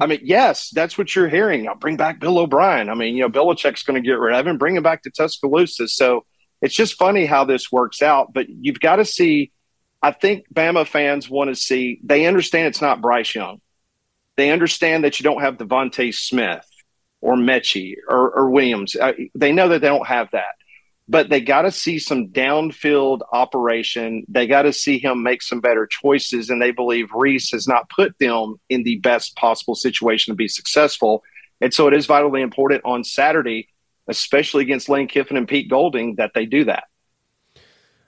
I mean, yes, that's what you're hearing. I'll bring back Bill O'Brien. I mean, you know, Belichick's going to get rid of him, bring him back to Tuscaloosa. So it's just funny how this works out. But you've got to see. I think Bama fans want to see. They understand it's not Bryce Young. They understand that you don't have DeVonta Smith or Metchie or, or Williams. They know that they don't have that, but they got to see some downfield operation. They got to see him make some better choices, and they believe Rees has not put them in the best possible situation to be successful. And so it is vitally important on Saturday, especially against Lane Kiffin and Pete Golding, that they do that.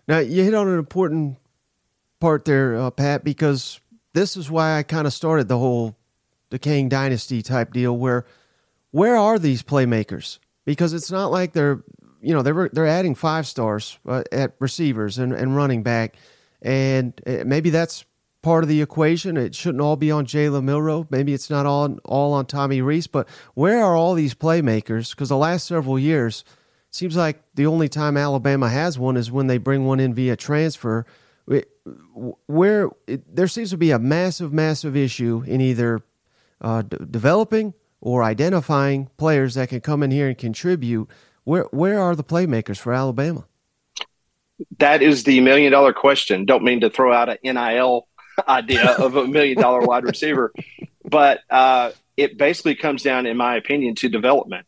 Now you hit on an important part there, uh, Pat, because this is why I kind of started the whole decaying dynasty type deal where – where are these playmakers? Because it's not like they're, you know, they're they're adding five stars uh, at receivers and, and running back, and uh, maybe that's part of the equation. It shouldn't all be on Jalen Milroe. Maybe it's not all all on Tommy Rees. But where are all these playmakers? Because the last several years seems like the only time Alabama has one is when they bring one in via transfer. Where it, there seems to be a massive, massive issue in either uh, d- developing or identifying players that can come in here and contribute. Where where are the playmakers for Alabama? That is the million dollar question. Don't mean to throw out an NIL idea of a million dollar wide receiver, but uh, it basically comes down, in my opinion, to development.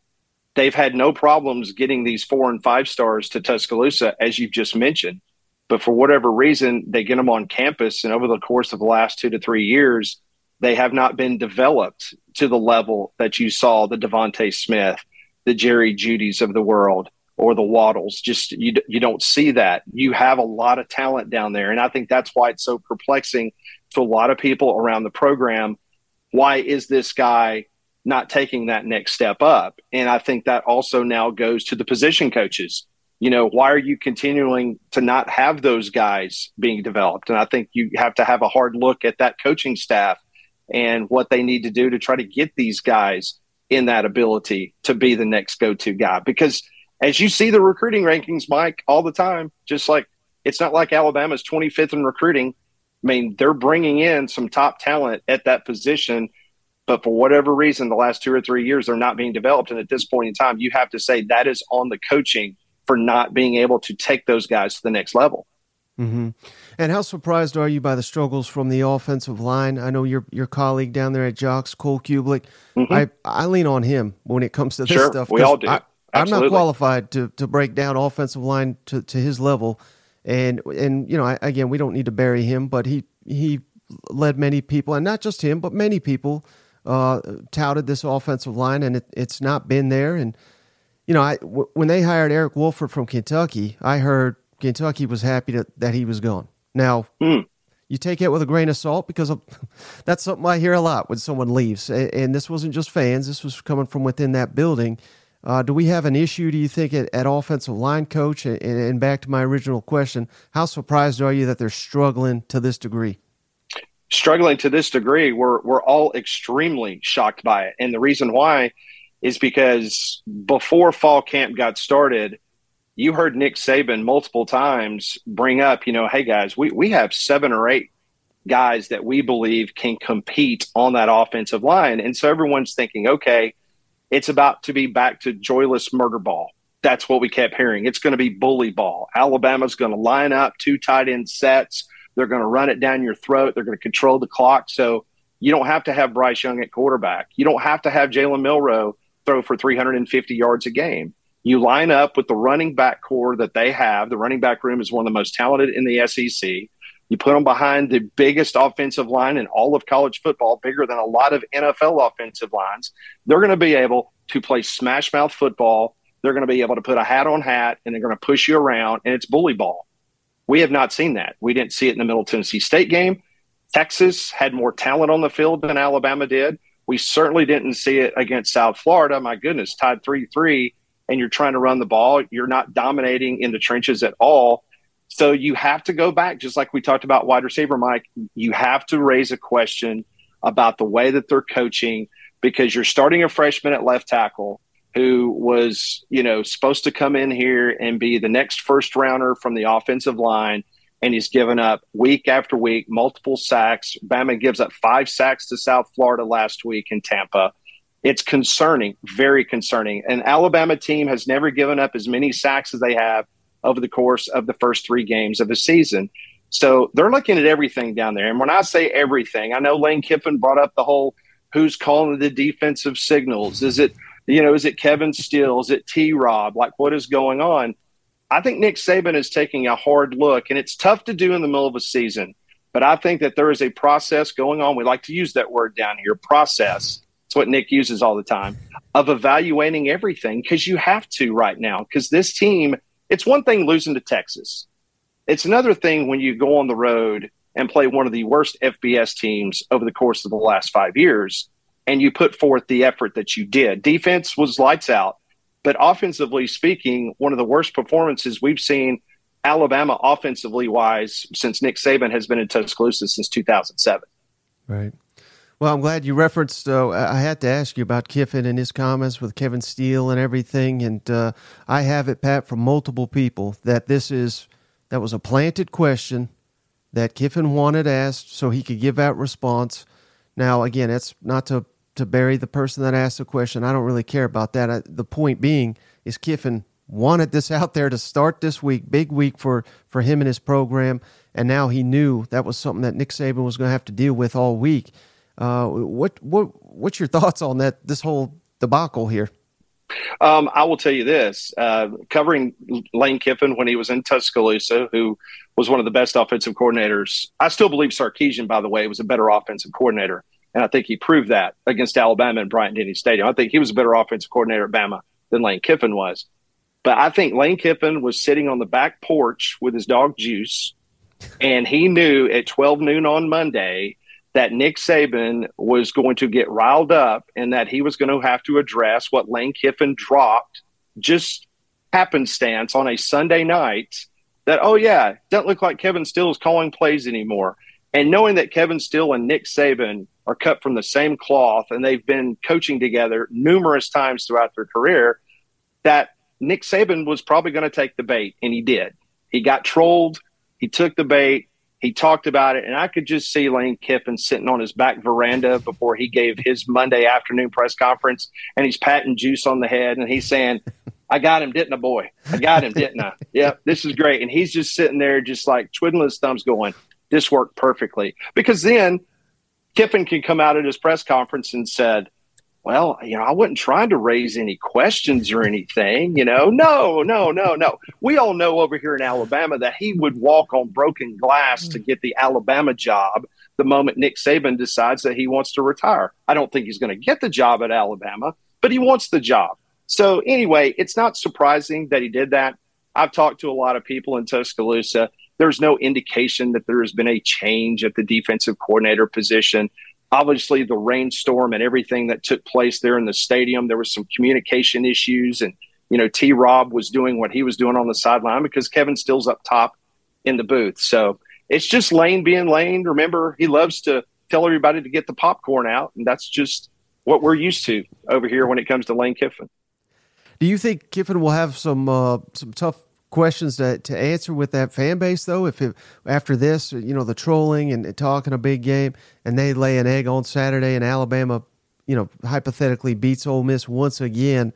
They've had no problems getting these four and five stars to Tuscaloosa, as you've just mentioned. But for whatever reason, they get them on campus, and over the course of the last two to three years, they have not been developed to the level that you saw the DeVonta Smith, the Jerry Jeudy's of the world, or the Waddles. Just you, you don't see that. You have a lot of talent down there, and I think that's why it's so perplexing to a lot of people around the program. Why is this guy not taking that next step up? And I think that also now goes to the position coaches. You know, why are you continuing to not have those guys being developed? And I think you have to have a hard look at that coaching staff and what they need to do to try to get these guys in that ability to be the next go-to guy. Because as you see the recruiting rankings, Mike, all the time, just like it's not like Alabama's 25th in recruiting. I mean, they're bringing in some top talent at that position, but for whatever reason, the last two or three years, they're not being developed. And at this point in time, you have to say that is on the coaching for not being able to take those guys to the next level. Mm-hmm. And how surprised are you by the struggles from the offensive line? I know your your colleague down there at JOX, Cole Cubelic. Mm-hmm. I I lean on him when it comes to this sure, stuff. We all do. I, am not qualified to to break down offensive line to, to his level, and and you know I, again we don't need to bury him, but he he led many people, and not just him, but many people uh, touted this offensive line, and it, it's not been there. And you know, I w- when they hired Eric Wolford from Kentucky, I heard Kentucky was happy to, that he was gone. Now, mm. you take it with a grain of salt because of, that's something I hear a lot when someone leaves. And, this wasn't just fans, this was coming from within that building. Uh, do we have an issue, do you think, at, at offensive line coach? And, and back to my original question, how surprised are you that they're struggling to this degree? Struggling to this degree, we're, we're all extremely shocked by it. And the reason why is because before fall camp got started, you heard Nick Saban multiple times bring up, you know, hey guys, we, we have seven or eight guys that we believe can compete on that offensive line. And so everyone's thinking, okay, it's about to be back to joyless murder ball. That's what we kept hearing. It's going to be bully ball. Alabama's going to line up two tight end sets. They're going to run it down your throat. They're going to control the clock. So you don't have to have Bryce Young at quarterback. You don't have to have Jalen Milroe throw for 350 yards a game. You line up with the running back core that they have. The running back room is one of the most talented in the SEC. You put them behind the biggest offensive line in all of college football, bigger than a lot of NFL offensive lines. They're going to be able to play smash mouth football. They're going to be able to put a hat on hat and they're going to push you around, and it's bully ball. We have not seen that. We didn't see it in the Middle Tennessee State game. Texas had more talent on the field than Alabama did. We certainly didn't see it against South Florida. My goodness, tied 3 3 and you're trying to run the ball, you're not dominating in the trenches at all. So you have to go back, just like we talked about wide receiver, Mike. You have to raise a question about the way that they're coaching because you're starting a freshman at left tackle who was, you know, supposed to come in here and be the next first rounder from the offensive line. And he's given up week after week, multiple sacks. Bama gives up five sacks to South Florida last week in Tampa. It's concerning, very concerning. An Alabama team has never given up as many sacks as they have over the course of the first three games of the season. So they're looking at everything down there. And when I say everything, I know Lane Kiffin brought up the whole who's calling the defensive signals. Is it you know, is it Kevin Steele? Is it T Rob? Like, what is going on? I think Nick Saban is taking a hard look, and it's tough to do in the middle of a season. But I think that there is a process going on. We like to use that word down here process. It's what Nick uses all the time of evaluating everything because you have to right now. Because this team, it's one thing losing to Texas, it's another thing when you go on the road and play one of the worst FBS teams over the course of the last five years and you put forth the effort that you did. Defense was lights out, but offensively speaking, one of the worst performances we've seen Alabama offensively wise since Nick Saban has been in Tuscaloosa since 2007. Right. Well, I'm glad you referenced. Uh, I had to ask you about Kiffin and his comments with Kevin Steele and everything, and uh, I have it, Pat, from multiple people that this is that was a planted question that Kiffin wanted asked so he could give that response. Now, again, it's not to to bury the person that asked the question. I don't really care about that. I, the point being is Kiffin wanted this out there to start this week, big week for for him and his program, and now he knew that was something that Nick Saban was going to have to deal with all week. Uh, what what what's your thoughts on that? This whole debacle here. Um, I will tell you this: uh, covering Lane Kiffin when he was in Tuscaloosa, who was one of the best offensive coordinators. I still believe Sarkisian, by the way, was a better offensive coordinator and I think he proved that against Alabama in Bryant Denny Stadium. I think he was a better offensive coordinator at Bama than Lane Kiffin was. But I think Lane Kiffin was sitting on the back porch with his dog Juice, and he knew at 12 noon on Monday that Nick Saban was going to get riled up and that he was going to have to address what Lane Kiffin dropped just happenstance on a Sunday night that, oh, yeah, doesn't look like Kevin Steele is calling plays anymore. And knowing that Kevin Steele and Nick Saban are cut from the same cloth and they've been coaching together numerous times throughout their career, that Nick Saban was probably going to take the bait, and he did. He got trolled. He took the bait. He talked about it, and I could just see Lane Kiffin sitting on his back veranda before he gave his Monday afternoon press conference, and he's patting Juice on the head, and he's saying, I got him, didn't I, boy? I got him, didn't I? Yep, this is great. And he's just sitting there, just like twiddling his thumbs, going, This worked perfectly. Because then Kiffin can come out at his press conference and said, well, you know, I wasn't trying to raise any questions or anything, you know. No, no, no, no. We all know over here in Alabama that he would walk on broken glass to mm. get the Alabama job the moment Nick Saban decides that he wants to retire. I don't think he's going to get the job at Alabama, but he wants the job. So, anyway, it's not surprising that he did that. I've talked to a lot of people in Tuscaloosa there's no indication that there has been a change at the defensive coordinator position. Obviously, the rainstorm and everything that took place there in the stadium, there was some communication issues, and you know, T. Rob was doing what he was doing on the sideline because Kevin Steele's up top in the booth. So it's just Lane being Lane. Remember, he loves to tell everybody to get the popcorn out, and that's just what we're used to over here when it comes to Lane Kiffin. Do you think Kiffin will have some uh, some tough questions to, to answer with that fan base though if it, after this you know the trolling and talking a big game and they lay an egg on saturday and alabama you know hypothetically beats Ole miss once again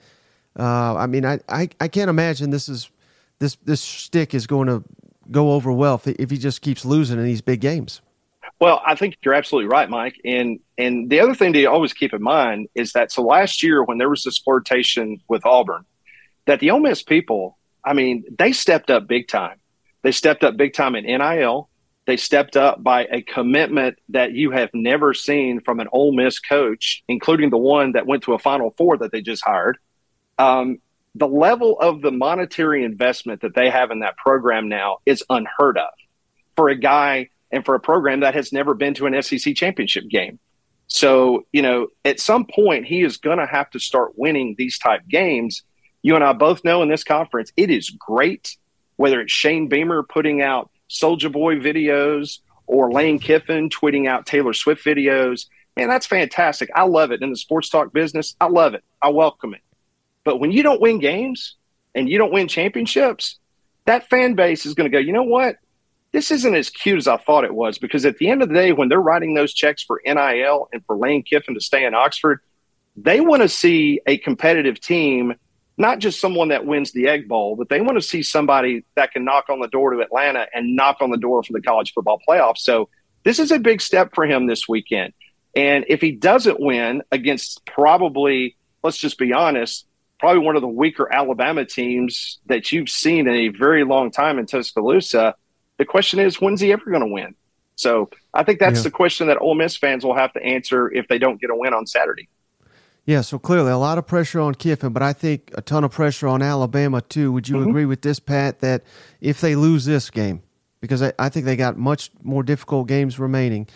uh, i mean I, I, I can't imagine this is this this stick is going to go over well if, if he just keeps losing in these big games well, I think you're absolutely right, Mike. And and the other thing to always keep in mind is that so last year when there was this flirtation with Auburn, that the Ole Miss people I mean, they stepped up big time. They stepped up big time in NIL. They stepped up by a commitment that you have never seen from an Ole Miss coach, including the one that went to a Final Four that they just hired. Um, the level of the monetary investment that they have in that program now is unheard of for a guy and for a program that has never been to an SEC championship game. So, you know, at some point, he is going to have to start winning these type games you and I both know in this conference, it is great, whether it's Shane Beamer putting out Soldier Boy videos or Lane Kiffin tweeting out Taylor Swift videos. man, that's fantastic. I love it in the sports talk business. I love it. I welcome it. But when you don't win games and you don't win championships, that fan base is going to go, you know what? This isn't as cute as I thought it was because at the end of the day, when they're writing those checks for NIL and for Lane Kiffin to stay in Oxford, they want to see a competitive team, not just someone that wins the Egg Bowl, but they want to see somebody that can knock on the door to Atlanta and knock on the door for the college football playoffs. So this is a big step for him this weekend. And if he doesn't win against probably, let's just be honest, probably one of the weaker Alabama teams that you've seen in a very long time in Tuscaloosa, the question is, when's he ever going to win? So I think that's yeah. the question that Ole Miss fans will have to answer if they don't get a win on Saturday. Yeah, so clearly a lot of pressure on Kiffin, but I think a ton of pressure on Alabama too. Would you mm-hmm. agree with this, Pat, that if they lose this game, because I, I think they got much more difficult games remaining,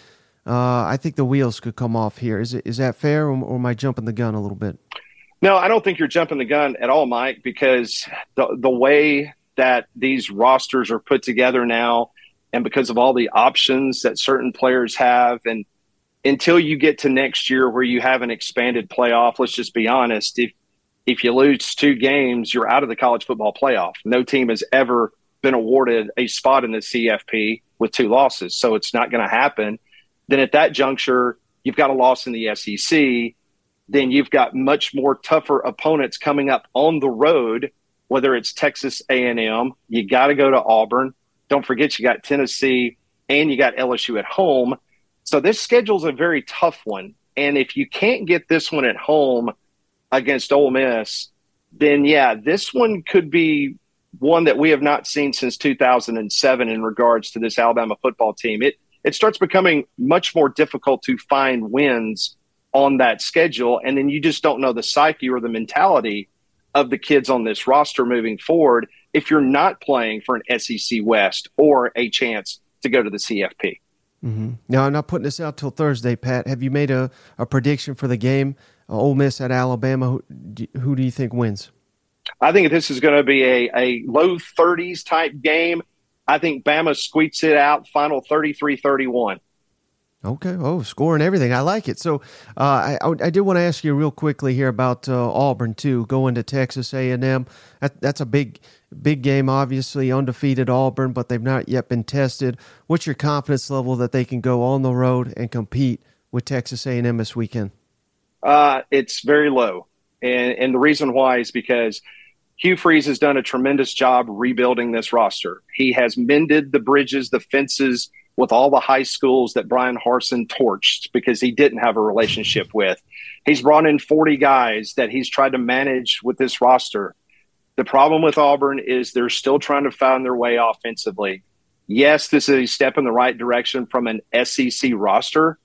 uh, I think the wheels could come off here. Is it is that fair, or, or am I jumping the gun a little bit? No, I don't think you're jumping the gun at all, Mike, because the the way that these rosters are put together now, and because of all the options that certain players have, and until you get to next year where you have an expanded playoff, let's just be honest, if if you lose two games, you're out of the college football playoff. No team has ever been awarded a spot in the CFP with two losses, so it's not going to happen. Then at that juncture, you've got a loss in the SEC. Then you've got much more tougher opponents coming up on the road, whether it's Texas A&M, you got to go to Auburn. Don't forget you got Tennessee and you got LSU at home so this schedule is a very tough one. And if you can't get this one at home against Ole Miss, then yeah, this one could be one that we have not seen since 2007 in regards to this Alabama football team. It it starts becoming much more difficult to find wins on that schedule, and then you just don't know the psyche or the mentality of the kids on this roster moving forward if you're not playing for an SEC West or a chance to go to the CFP. Mm-hmm. Now, I'm not putting this out till Thursday, Pat. Have you made a, a prediction for the game? Uh, Ole Miss at Alabama. Who do, who do you think wins? I think this is going to be a, a low 30s type game. I think Bama squeaks it out, final 33 31. Okay. Oh, scoring everything. I like it. So, uh, I, I did want to ask you real quickly here about uh, Auburn too, going to Texas A and M. That, that's a big, big game. Obviously, undefeated Auburn, but they've not yet been tested. What's your confidence level that they can go on the road and compete with Texas A and M this weekend? Uh, it's very low, and and the reason why is because Hugh Freeze has done a tremendous job rebuilding this roster. He has mended the bridges, the fences with all the high schools that Bryan Harsin torched because he didn't have a relationship with. He's brought in 40 guys that he's tried to manage with this roster. The problem with Auburn is they're still trying to find their way offensively. Yes, this is a step in the right direction from an SEC roster,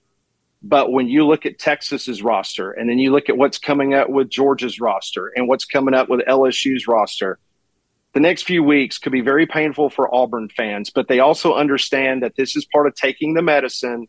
but when you look at Texas's roster and then you look at what's coming up with Georgia's roster and what's coming up with LSU's roster, the next few weeks could be very painful for Auburn fans, but they also understand that this is part of taking the medicine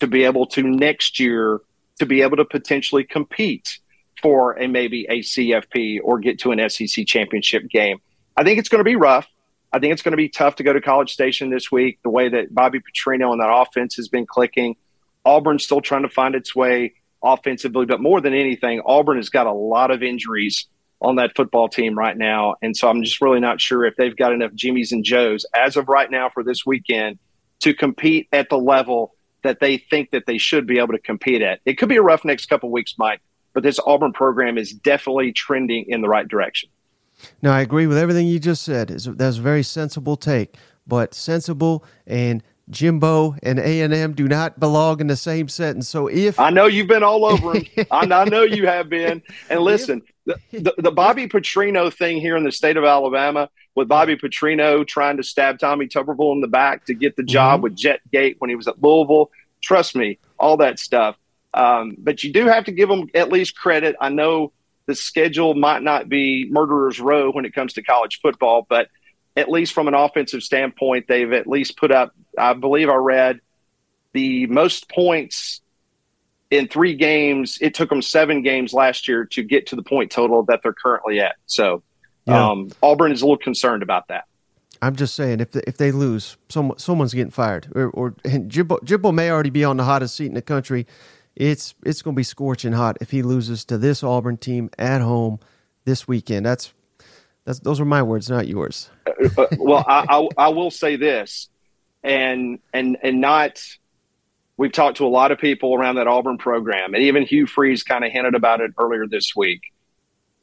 to be able to next year to be able to potentially compete for a maybe a CFP or get to an SEC championship game. I think it's going to be rough. I think it's going to be tough to go to College Station this week. The way that Bobby Petrino and that offense has been clicking, Auburn's still trying to find its way offensively, but more than anything, Auburn has got a lot of injuries on that football team right now. And so I'm just really not sure if they've got enough Jimmys and Joes as of right now for this weekend to compete at the level that they think that they should be able to compete at. It could be a rough next couple weeks, Mike, but this Auburn program is definitely trending in the right direction. No, I agree with everything you just said. That's a very sensible take, but sensible and Jimbo and A and M do not belong in the same sentence. So if I know you've been all over them, I, I know you have been. And listen, the, the, the, Bobby Petrino thing here in the state of Alabama, with Bobby Petrino trying to stab Tommy Tuberville in the back to get the job mm-hmm. with Jetgate when he was at Louisville. Trust me, all that stuff. Um, but you do have to give them at least credit. I know the schedule might not be murderer's row when it comes to college football, but at least from an offensive standpoint, they've at least put up, I believe I read, the most points in three games. It took them seven games last year to get to the point total that they're currently at. So yeah. um, Auburn is a little concerned about that. I'm just saying, if if they lose, some, someone's getting fired, or, or Jimbo, Jimbo may already be on the hottest seat in the country it's it's going to be scorching hot if he loses to this Auburn team at home this weekend. That's that's those are my words, not yours. Uh, well, I, I, I will say this, and and and not. We've talked to a lot of people around that Auburn program, and even Hugh Freeze kind of hinted about it earlier this week.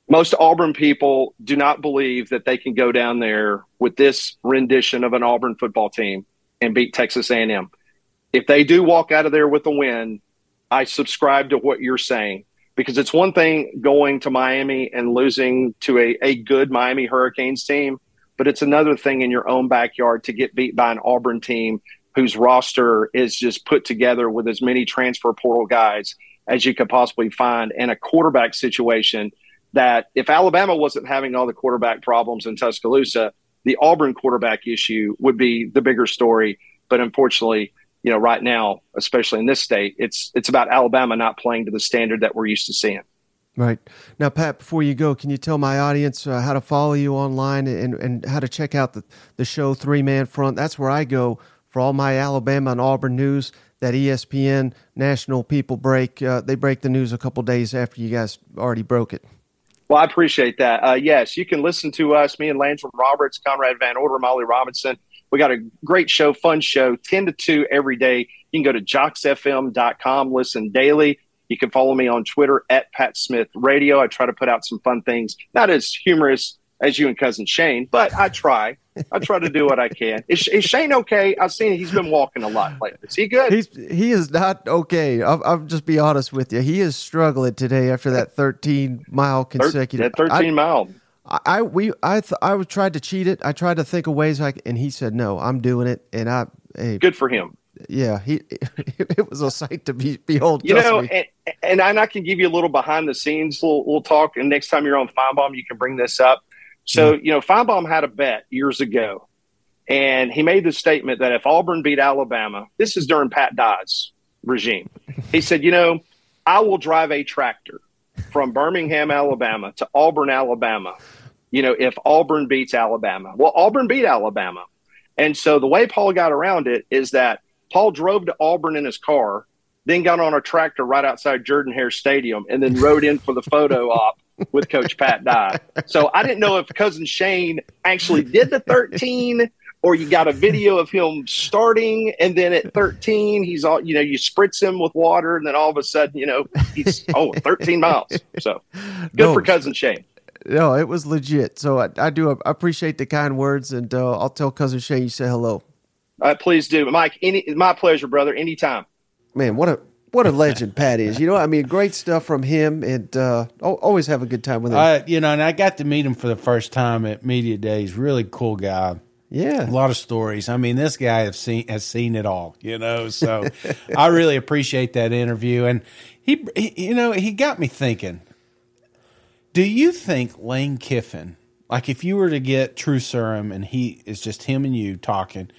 Most Auburn people do not believe that they can go down there with this rendition of an Auburn football team and beat Texas A&M. If they do walk out of there with a win, I subscribe to what you're saying because it's one thing going to Miami and losing to a, a good Miami Hurricanes team, but it's another thing in your own backyard to get beat by an Auburn team whose roster is just put together with as many transfer portal guys as you could possibly find and a quarterback situation that if Alabama wasn't having all the quarterback problems in Tuscaloosa, the Auburn quarterback issue would be the bigger story. But unfortunately, you know, right now, especially in this state, it's it's about Alabama not playing to the standard that we're used to seeing. Right. Now, Pat, before you go, can you tell my audience uh, how to follow you online and, and how to check out the, the show Three Man Front? That's where I go for all my Alabama and Auburn news. That ESPN national people break, uh, they break the news a couple days after you guys already broke it. Well, I appreciate that. Uh, yes, you can listen to us, me and Landrum Roberts, Conrad Van Order, Molly Robinson. We got a great show, fun show, 10 to 2 every day. You can go to joxfm.com, listen daily. You can follow me on Twitter at Pat Smith Radio. I try to put out some fun things, not as humorous as you and cousin Shane, but I try. I try to do what I can. Is, is Shane okay? I've seen he's been walking a lot lately. Is he good? He's he is not okay. I'll, I'll just be honest with you. He is struggling today after that 13 mile consecutive. That 13 I, mile. I, I we I th- I tried to cheat it. I tried to think of ways c- and he said no. I'm doing it, and I hey, Good for him. yeah. He it was a sight to be behold. You know, and, and I, and I can give you a little behind the scenes little, little talk. And next time you're on Finebaum, you can bring this up. So, mm-hmm. you know, Finebaum had a bet years ago, and he made the statement that if Auburn beat Alabama, this is during Pat Dye's regime. He said, you know, I will drive a tractor from Birmingham, Alabama to Auburn, Alabama, you know, if Auburn beats Alabama. Well, Auburn beat Alabama. And so the way Paul got around it is that Paul drove to Auburn in his car, then got on a tractor right outside Jordan Hare Stadium, and then rode in for the photo op with Coach Pat Dye. So I didn't know if cousin Shane actually did the 13 or you got a video of him starting and then at 13 he's all you know you spritz him with water and then all of a sudden you know he's oh 13 miles so good No. for cousin shane no, it was legit. So I, I do appreciate the kind words, and uh, I'll tell cousin Shane you say hello. uh, please do mike any my pleasure brother anytime Man, what a what a legend Pat is. You know, I mean, great stuff from him, and uh, always have a good time with him. Uh, you know, and I got to meet him for the first time at Media Days. Really cool guy. Yeah, A lot of stories. I mean, this guy has seen has seen it all. You know, so I really appreciate that interview. And he, he, you know, he got me thinking. Do you think Lane Kiffin, like if you were to get True Serum and he is just him and you talking,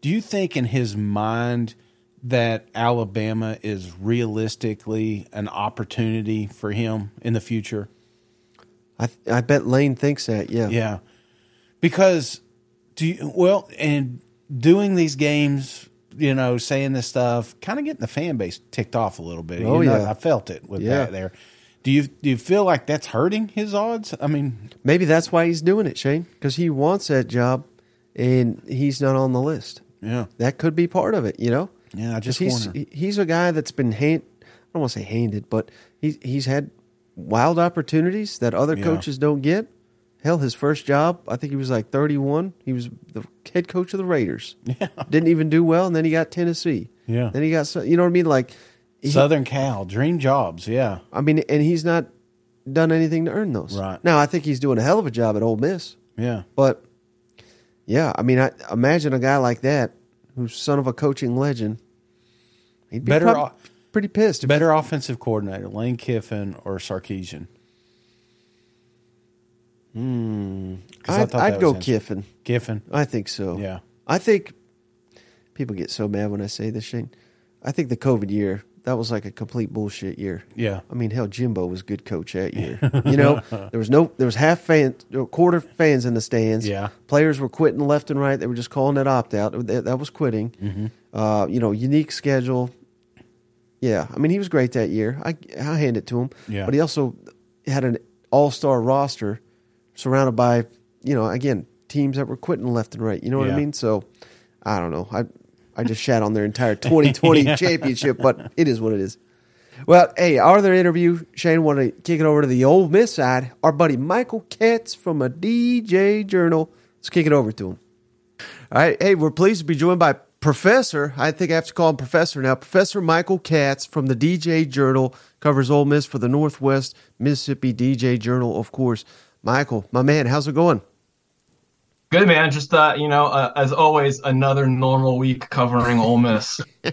do you think in his mind that Alabama is realistically an opportunity for him in the future? I I bet Lane thinks that. Yeah, Yeah, because do you, well, and doing these games, you know, saying this stuff, kind of getting the fan base ticked off a little bit. Oh, You know, yeah. I felt it with Yeah. that there. Do you do you feel like that's hurting his odds? I mean, maybe that's why he's doing it, Shane, because he wants that job, and he's not on the list. yeah, That could be part of it. You know. yeah. I just he's wonder. he's a guy that's been hand. I don't want to say handed, but he's he's had wild opportunities that other Yeah. coaches don't get. Hell, his first job, I think he was like 31. He was the head coach of the Raiders. Yeah. Didn't even do well, and then he got Tennessee. Yeah. Then he got, you know what I mean? Like, he- Southern Cal dream jobs. Yeah, I mean, and he's not done anything to earn those. Right. Now, I think he's doing a hell of a job at Ole Miss. yeah. But yeah, I mean, I imagine a guy like that, who's son of a coaching legend. He'd be Better off- pretty pissed. Better offensive coordinator, Lane Kiffin or Sarkisian? Hmm. I'd, I'd go Kiffin. Kiffin. I think so. Yeah. I think people get so mad when I say this, Shane. I think the COVID year that was like a complete bullshit year. Yeah. I mean, hell, Jimbo was good coach that year. you know, there was no, there was half fans, quarter fans in the stands. Yeah. players were quitting left and right. They were just calling it opt out. That, that was quitting. Mm-hmm. Uh, you know, unique schedule. Yeah, I mean he was great that year. I I hand it to him. Yeah. but he also had an all star roster surrounded by you know again teams that were quitting left and right. You know what I mean? So I don't know. I I just shat on their entire 2020 championship, but it is what it is. Well, hey, our other interview, Shane, want to kick it over to the Ole Miss side. Our buddy Michael Katz from a DJ Journal. Let's kick it over to him. All right. Hey, we're pleased to be joined by Professor. I think I have to call him Professor now. Professor Michael Katz from the DJ Journal covers Ole Miss for the Northwest Mississippi DJ Journal, of course. Michael, my man, how's it going? Good man. Just uh, you know, uh, as always, another normal week covering Ole Miss.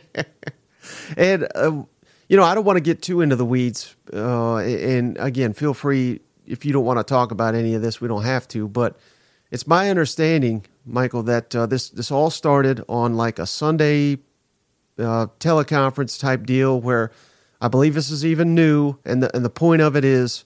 And uh, you know, I don't want to get too into the weeds. Uh, and again, feel free if you don't want to talk about any of this. We don't have to. But it's my understanding, Michael, that uh, this this all started on like a Sunday uh, teleconference type deal where I believe this is even new. And the and the point of it is,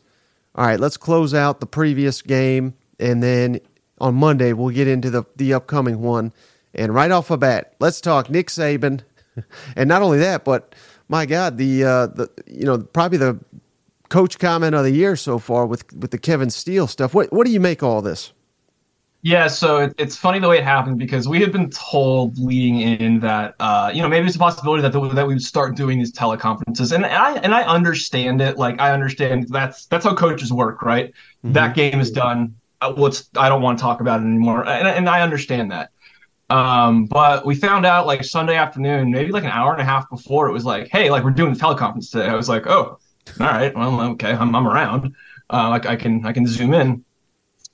all right, let's close out the previous game, and then on Monday we'll get into the the upcoming one. And right off the bat, let's talk Nick Saban, and not only that, but my God, the uh, the you know probably the coach comment of the year so far with with the Kevin Steele stuff. What what do you make all this? Yeah, so it, it's funny the way it happened because we had been told leading in that uh, you know maybe it's a possibility that the, that we would start doing these teleconferences, and I and I understand it. Like I understand that's that's how coaches work, right? That game is done. Uh, Let's I don't want to talk about it anymore, and, and I understand that. Um, but we found out like Sunday afternoon, maybe like an hour and a half before, it was like, hey, like we're doing the teleconference today. I was like, oh, all right, well, okay, I'm I'm around. Uh, like I can I can zoom in,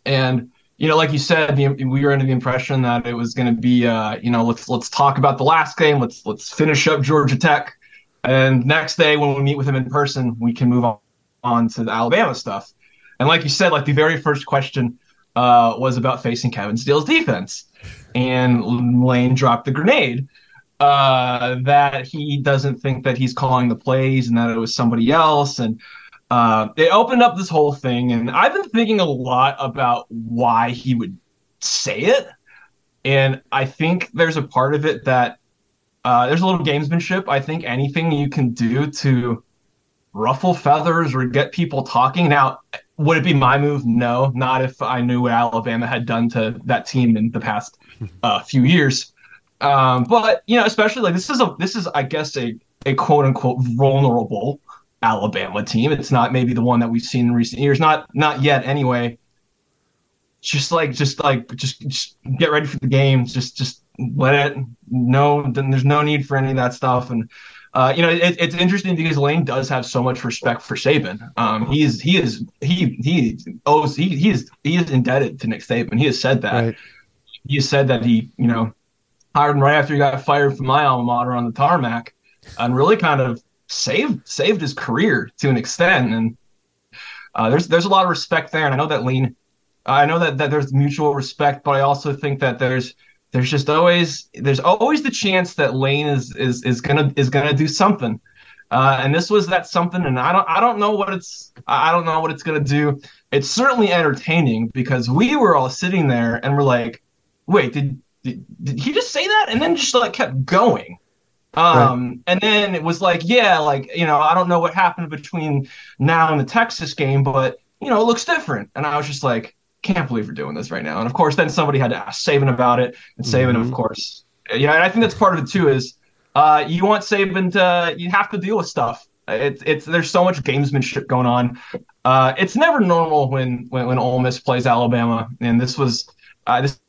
and you know, like you said, the, we were under the impression that it was going to be, uh, you know, let's let's talk about the last game. Let's let's finish up Georgia Tech, and next day when we meet with him in person, we can move on, on to the Alabama stuff. And like you said, like the very first question uh, was about facing Kevin Steele's defense, and Lane dropped the grenade uh, that he doesn't think that he's calling the plays and that it was somebody else, and uh, it opened up this whole thing, and I've been thinking a lot about why he would say it, and I think there's a part of it that uh, there's a little gamesmanship. I think anything you can do to ruffle feathers or get people talking. Now, would it be my move? No, not if I knew what Alabama had done to that team in the past uh, few years. Um, but you know, especially like this is a this is I guess a a quote unquote vulnerable Alabama team. It's not maybe the one that we've seen in recent years. Not not yet anyway. Just like just like just, just get ready for the game. Just just let it. No, then there's no need for any of that stuff. And uh, you know, it, it's interesting because Lane does have so much respect for Saban. Um, he is he is he he owes he he is he is indebted to Nick Saban. He has said that. Right. He has said that he you know hired him right after he got fired from my alma mater on the tarmac, and really kind of saved saved his career to an extent. And uh, there's there's a lot of respect there, and I know that Lean, I know that that there's mutual respect, but I also think that there's there's just always there's always the chance that Lane is is is gonna is gonna do something. Uh, and this was that something, and I don't I don't know what it's I don't know what it's gonna do. It's certainly entertaining because we were all sitting there and we're like, wait, did did, did he just say that? And then just like kept going. Um, and then it was like, yeah, like, you know, I don't know what happened between now and the Texas game, but you know, it looks different. And I was just like, can't believe we're doing this right now. And of course, then somebody had to ask Saban about it, and Saban, of course, yeah. And I think that's part of it too. Is uh, you want Saban to, you have to deal with stuff. It's it's there's so much gamesmanship going on. Uh, it's never normal when when when Ole Miss plays Alabama, and this was uh, this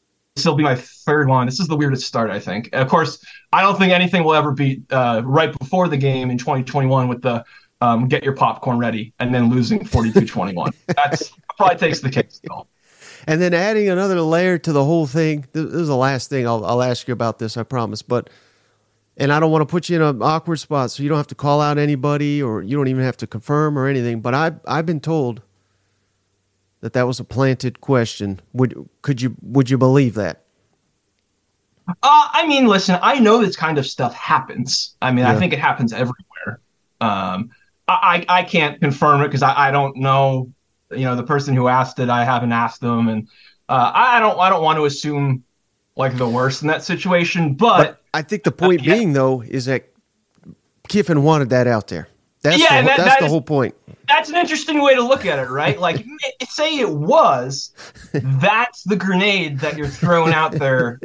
this will be my third one. This is the weirdest start, I think. Of course, I don't think anything will ever be uh, right before the game in 2021 with the um, get your popcorn ready and then losing 42-21. That's probably takes the cake still. And then adding another layer to the whole thing. This this is the last thing I'll, I'll ask you about this, I promise. But and I don't want to put you in an awkward spot, so you don't have to call out anybody, or you don't even have to confirm or anything. But I I've been told that that was a planted question. Would could you would you believe that? Uh, I mean, listen, I know this kind of stuff happens. I mean, Yeah. I think it happens everywhere. Um, I, I can't confirm it because I, I don't know. You know, the person who asked it, I haven't asked them, and uh, I don't I don't want to assume like the worst in that situation. But, I think the point Uh, yeah. being though is that Kiffin wanted that out there. That's Yeah, the, that- that's that the is- whole point. That's an interesting way to look at it, right? Like, say it was, that's the grenade that you're throwing out there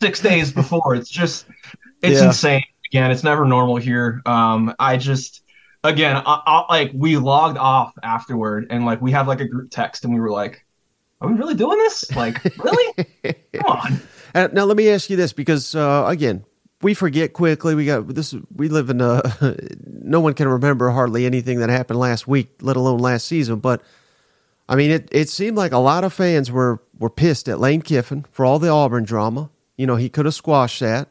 six days before. It's just, it's Yeah. insane. Again, it's never normal here. Um, I just, again, I, I, like we logged off afterward, and like we have like a group text, and we were like, "Are we really doing this? Like, really? Come on." Uh, now let me ask you this, because uh, again, we forget quickly. We got this. We live in a. no one can remember hardly anything that happened last week, let alone last season. But I mean, it it seemed like a lot of fans were were pissed at Lane Kiffin for all the Auburn drama. You know, he could have squashed that.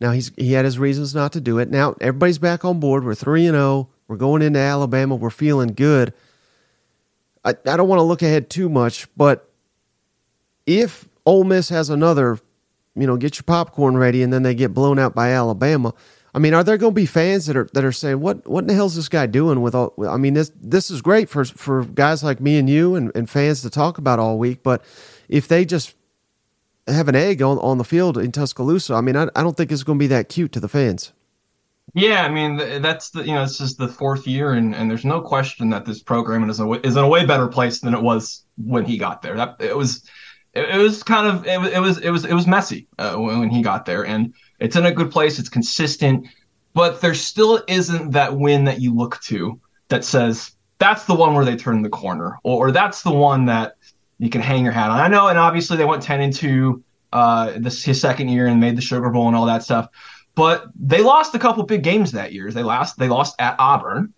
Now he's he had his reasons not to do it. Now everybody's back on board. We're three and zero. We're going into Alabama. We're feeling good. I, I don't want to look ahead too much, but if Ole Miss has another, you know, get your popcorn ready, and then they get blown out by Alabama. I mean, are there going to be fans that are that are saying, "What what in the hell is this guy doing?" With all, I mean, this this is great for for guys like me and you and, and fans to talk about all week. But if they just have an egg on, on the field in Tuscaloosa, I mean, I, I don't think it's going to be that cute to the fans. Yeah, I mean that's the you know this is the fourth year, and, and there's no question that this program is a, is in a way better place than it was when he got there. That it was it, it was kind of it, it was it was it was messy uh, when, when he got there, and it's in a good place. It's consistent, but there still isn't that win that you look to that says that's the one where they turn the corner, or, or that's the one that you can hang your hat on. I know, and obviously they went ten and two uh, this his second year and made the Sugar Bowl and all that stuff. But they lost a couple big games that year. They lost they lost at Auburn,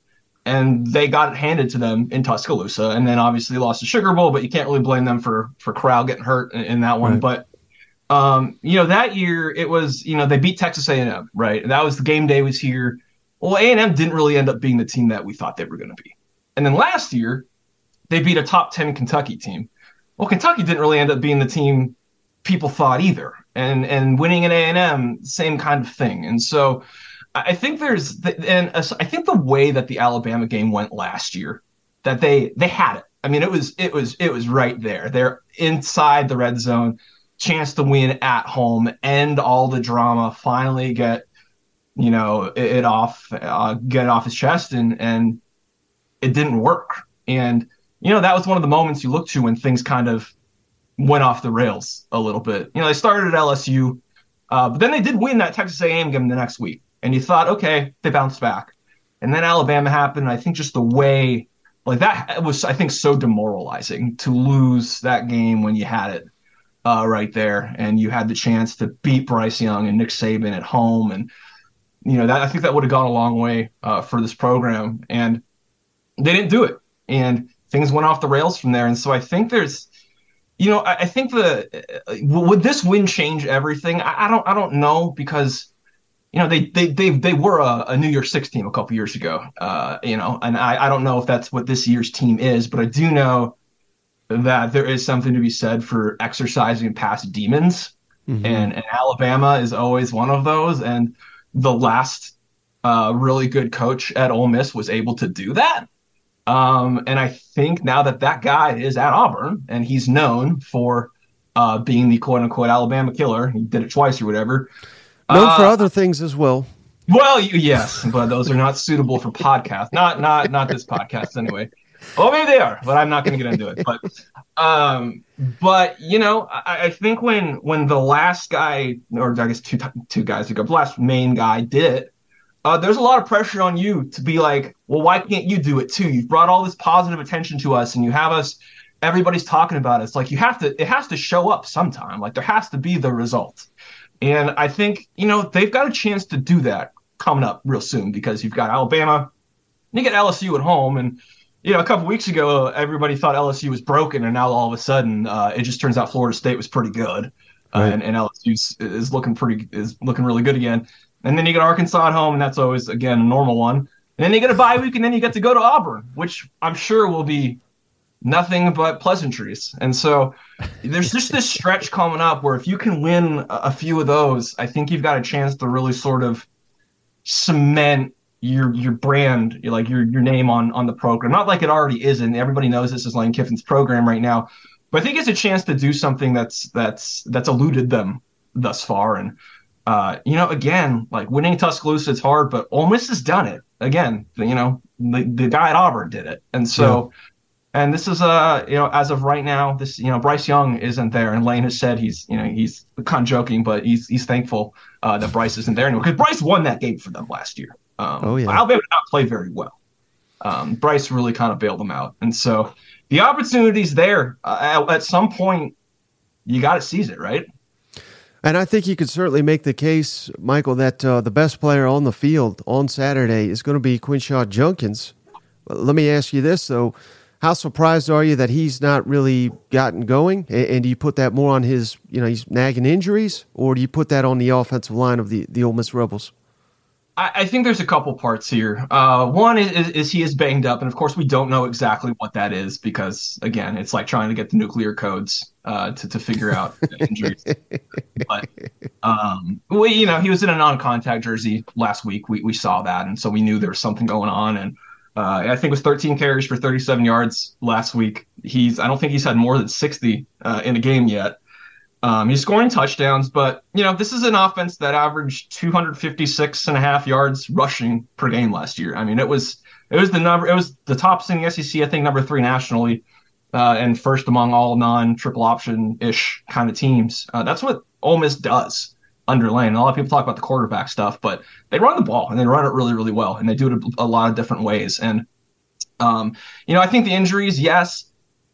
and they got it handed to them in Tuscaloosa, and then obviously lost the Sugar Bowl. But you can't really blame them for for Corral getting hurt in, in that one. Right. But um, you know that year it was you know they beat Texas A&M right. And that was the game day was here. Well, A&M didn't really end up being the team that we thought they were going to be. And then last year they beat a top ten Kentucky team. Well, Kentucky didn't really end up being the team people thought either. And and winning at A and M, same kind of thing. And so I think there's the, and uh, I think the way that the Alabama game went last year, that they they had it. I mean, it was it was it was right there. They're inside the red zone, chance to win at home, end all the drama, finally get you know it, it off, uh, get it off his chest, and and it didn't work. And you know that was one of the moments you look to when things kind of went off the rails a little bit. You know, they started at LSU, uh, but then they did win that Texas A&M game the next week, and you thought, okay, they bounced back. And then Alabama happened. I think just the way, like that was, I think, so demoralizing to lose that game when you had it uh, right there, and you had the chance to beat Bryce Young and Nick Saban at home, and you know that I think that would have gone a long way uh, for this program, and they didn't do it, and things went off the rails from there. And so I think there's you know, I, I think the uh, would this win change everything? I, I don't, I don't know because you know they they they they were a, a New Year's Six team a couple years ago. Uh, you know, and I I don't know if that's what this year's team is, but I do know that there is something to be said for exercising past demons, and and Alabama is always one of those. And the last uh, really good coach at Ole Miss was able to do that. Um, and I think now that that guy is at Auburn and he's known for uh, being the quote unquote Alabama killer, he did it twice or whatever. Known for Uh, other things as well. Well, you, yes, but those are not suitable for podcast. Not not not this podcast anyway. Well, maybe they are, but I'm not going to get into it. But um, but you know, I, I think when when the last guy, or I guess two two guys ago, the last main guy did it, uh, there's a lot of pressure on you to be like, well, why can't you do it too? You've brought all this positive attention to us, and you have us. Everybody's talking about it. It's like you have to. It has to show up sometime. Like there has to be the result. And I think, you know, they've got a chance to do that coming up real soon because you've got Alabama, you get LSU at home. And, you know, a couple weeks ago, everybody thought LSU was broken. And now all of a sudden, uh, it just turns out Florida State was pretty good. Uh, Right. and, and LSU is, is looking pretty, is looking really good again. And then you get Arkansas at home, and that's always, again, a normal one. And then you get a bye week, and then you get to go to Auburn, which I'm sure will be nothing but pleasantries. And so there's just this stretch coming up where if you can win a, few of those, I think you've got a chance to really sort of cement your your brand, like your your name on on the program. Not like it already isn't. Everybody knows this is Lane Kiffin's program right now, but I think it's a chance to do something that's that's that's eluded them thus far. And uh, you know, again, like winning Tuscaloosa, it's hard, but Ole Miss has done it again. You know, the, the guy at Auburn did it, and so. Yeah. And this is uh you know as of right now this you know Bryce Young isn't there and Lane has said he's you know he's kind of joking but he's he's thankful uh, that Bryce isn't there anymore because Bryce won that game for them last year. Um, oh yeah, Alabama did not play very well. Um, Bryce really kind of bailed them out, and so the opportunity's there. Uh, at, at some point, you got to seize it, right? And I think you could certainly make the case, Michael, that uh, the best player on the field on Saturday is going to be Quinshon Judkins. Let me ask you this, though. How surprised are you that he's not really gotten going? And, do you put that more on his, you know, he's nagging injuries, or do you put that on the offensive line of the, the Ole Miss Rebels? I, I think there's a couple parts here. Uh, one is, is, is he is banged up, and of course we don't know exactly what that is because again, it's like trying to get the nuclear codes uh, to to figure out injuries. but um, we, you know, he was in a non-contact jersey last week. We we saw that, and so we knew there was something going on. And uh, I think it was 13 carries for 37 yards last week. He's I don't think he's had more than 60 uh, in a game yet. Um, he's scoring touchdowns, but you know this is an offense that averaged 256 and a half yards rushing per game last year. I mean, it was it was the number it was the top in the SEC, I think number three nationally, uh, and first among all non triple option ish kind of teams. Uh, that's what Ole Miss does under A lot of people talk about the quarterback stuff, but they run the ball and they run it really really well, and they do it a, a lot of different ways. And um, you know, I think the injuries, yes.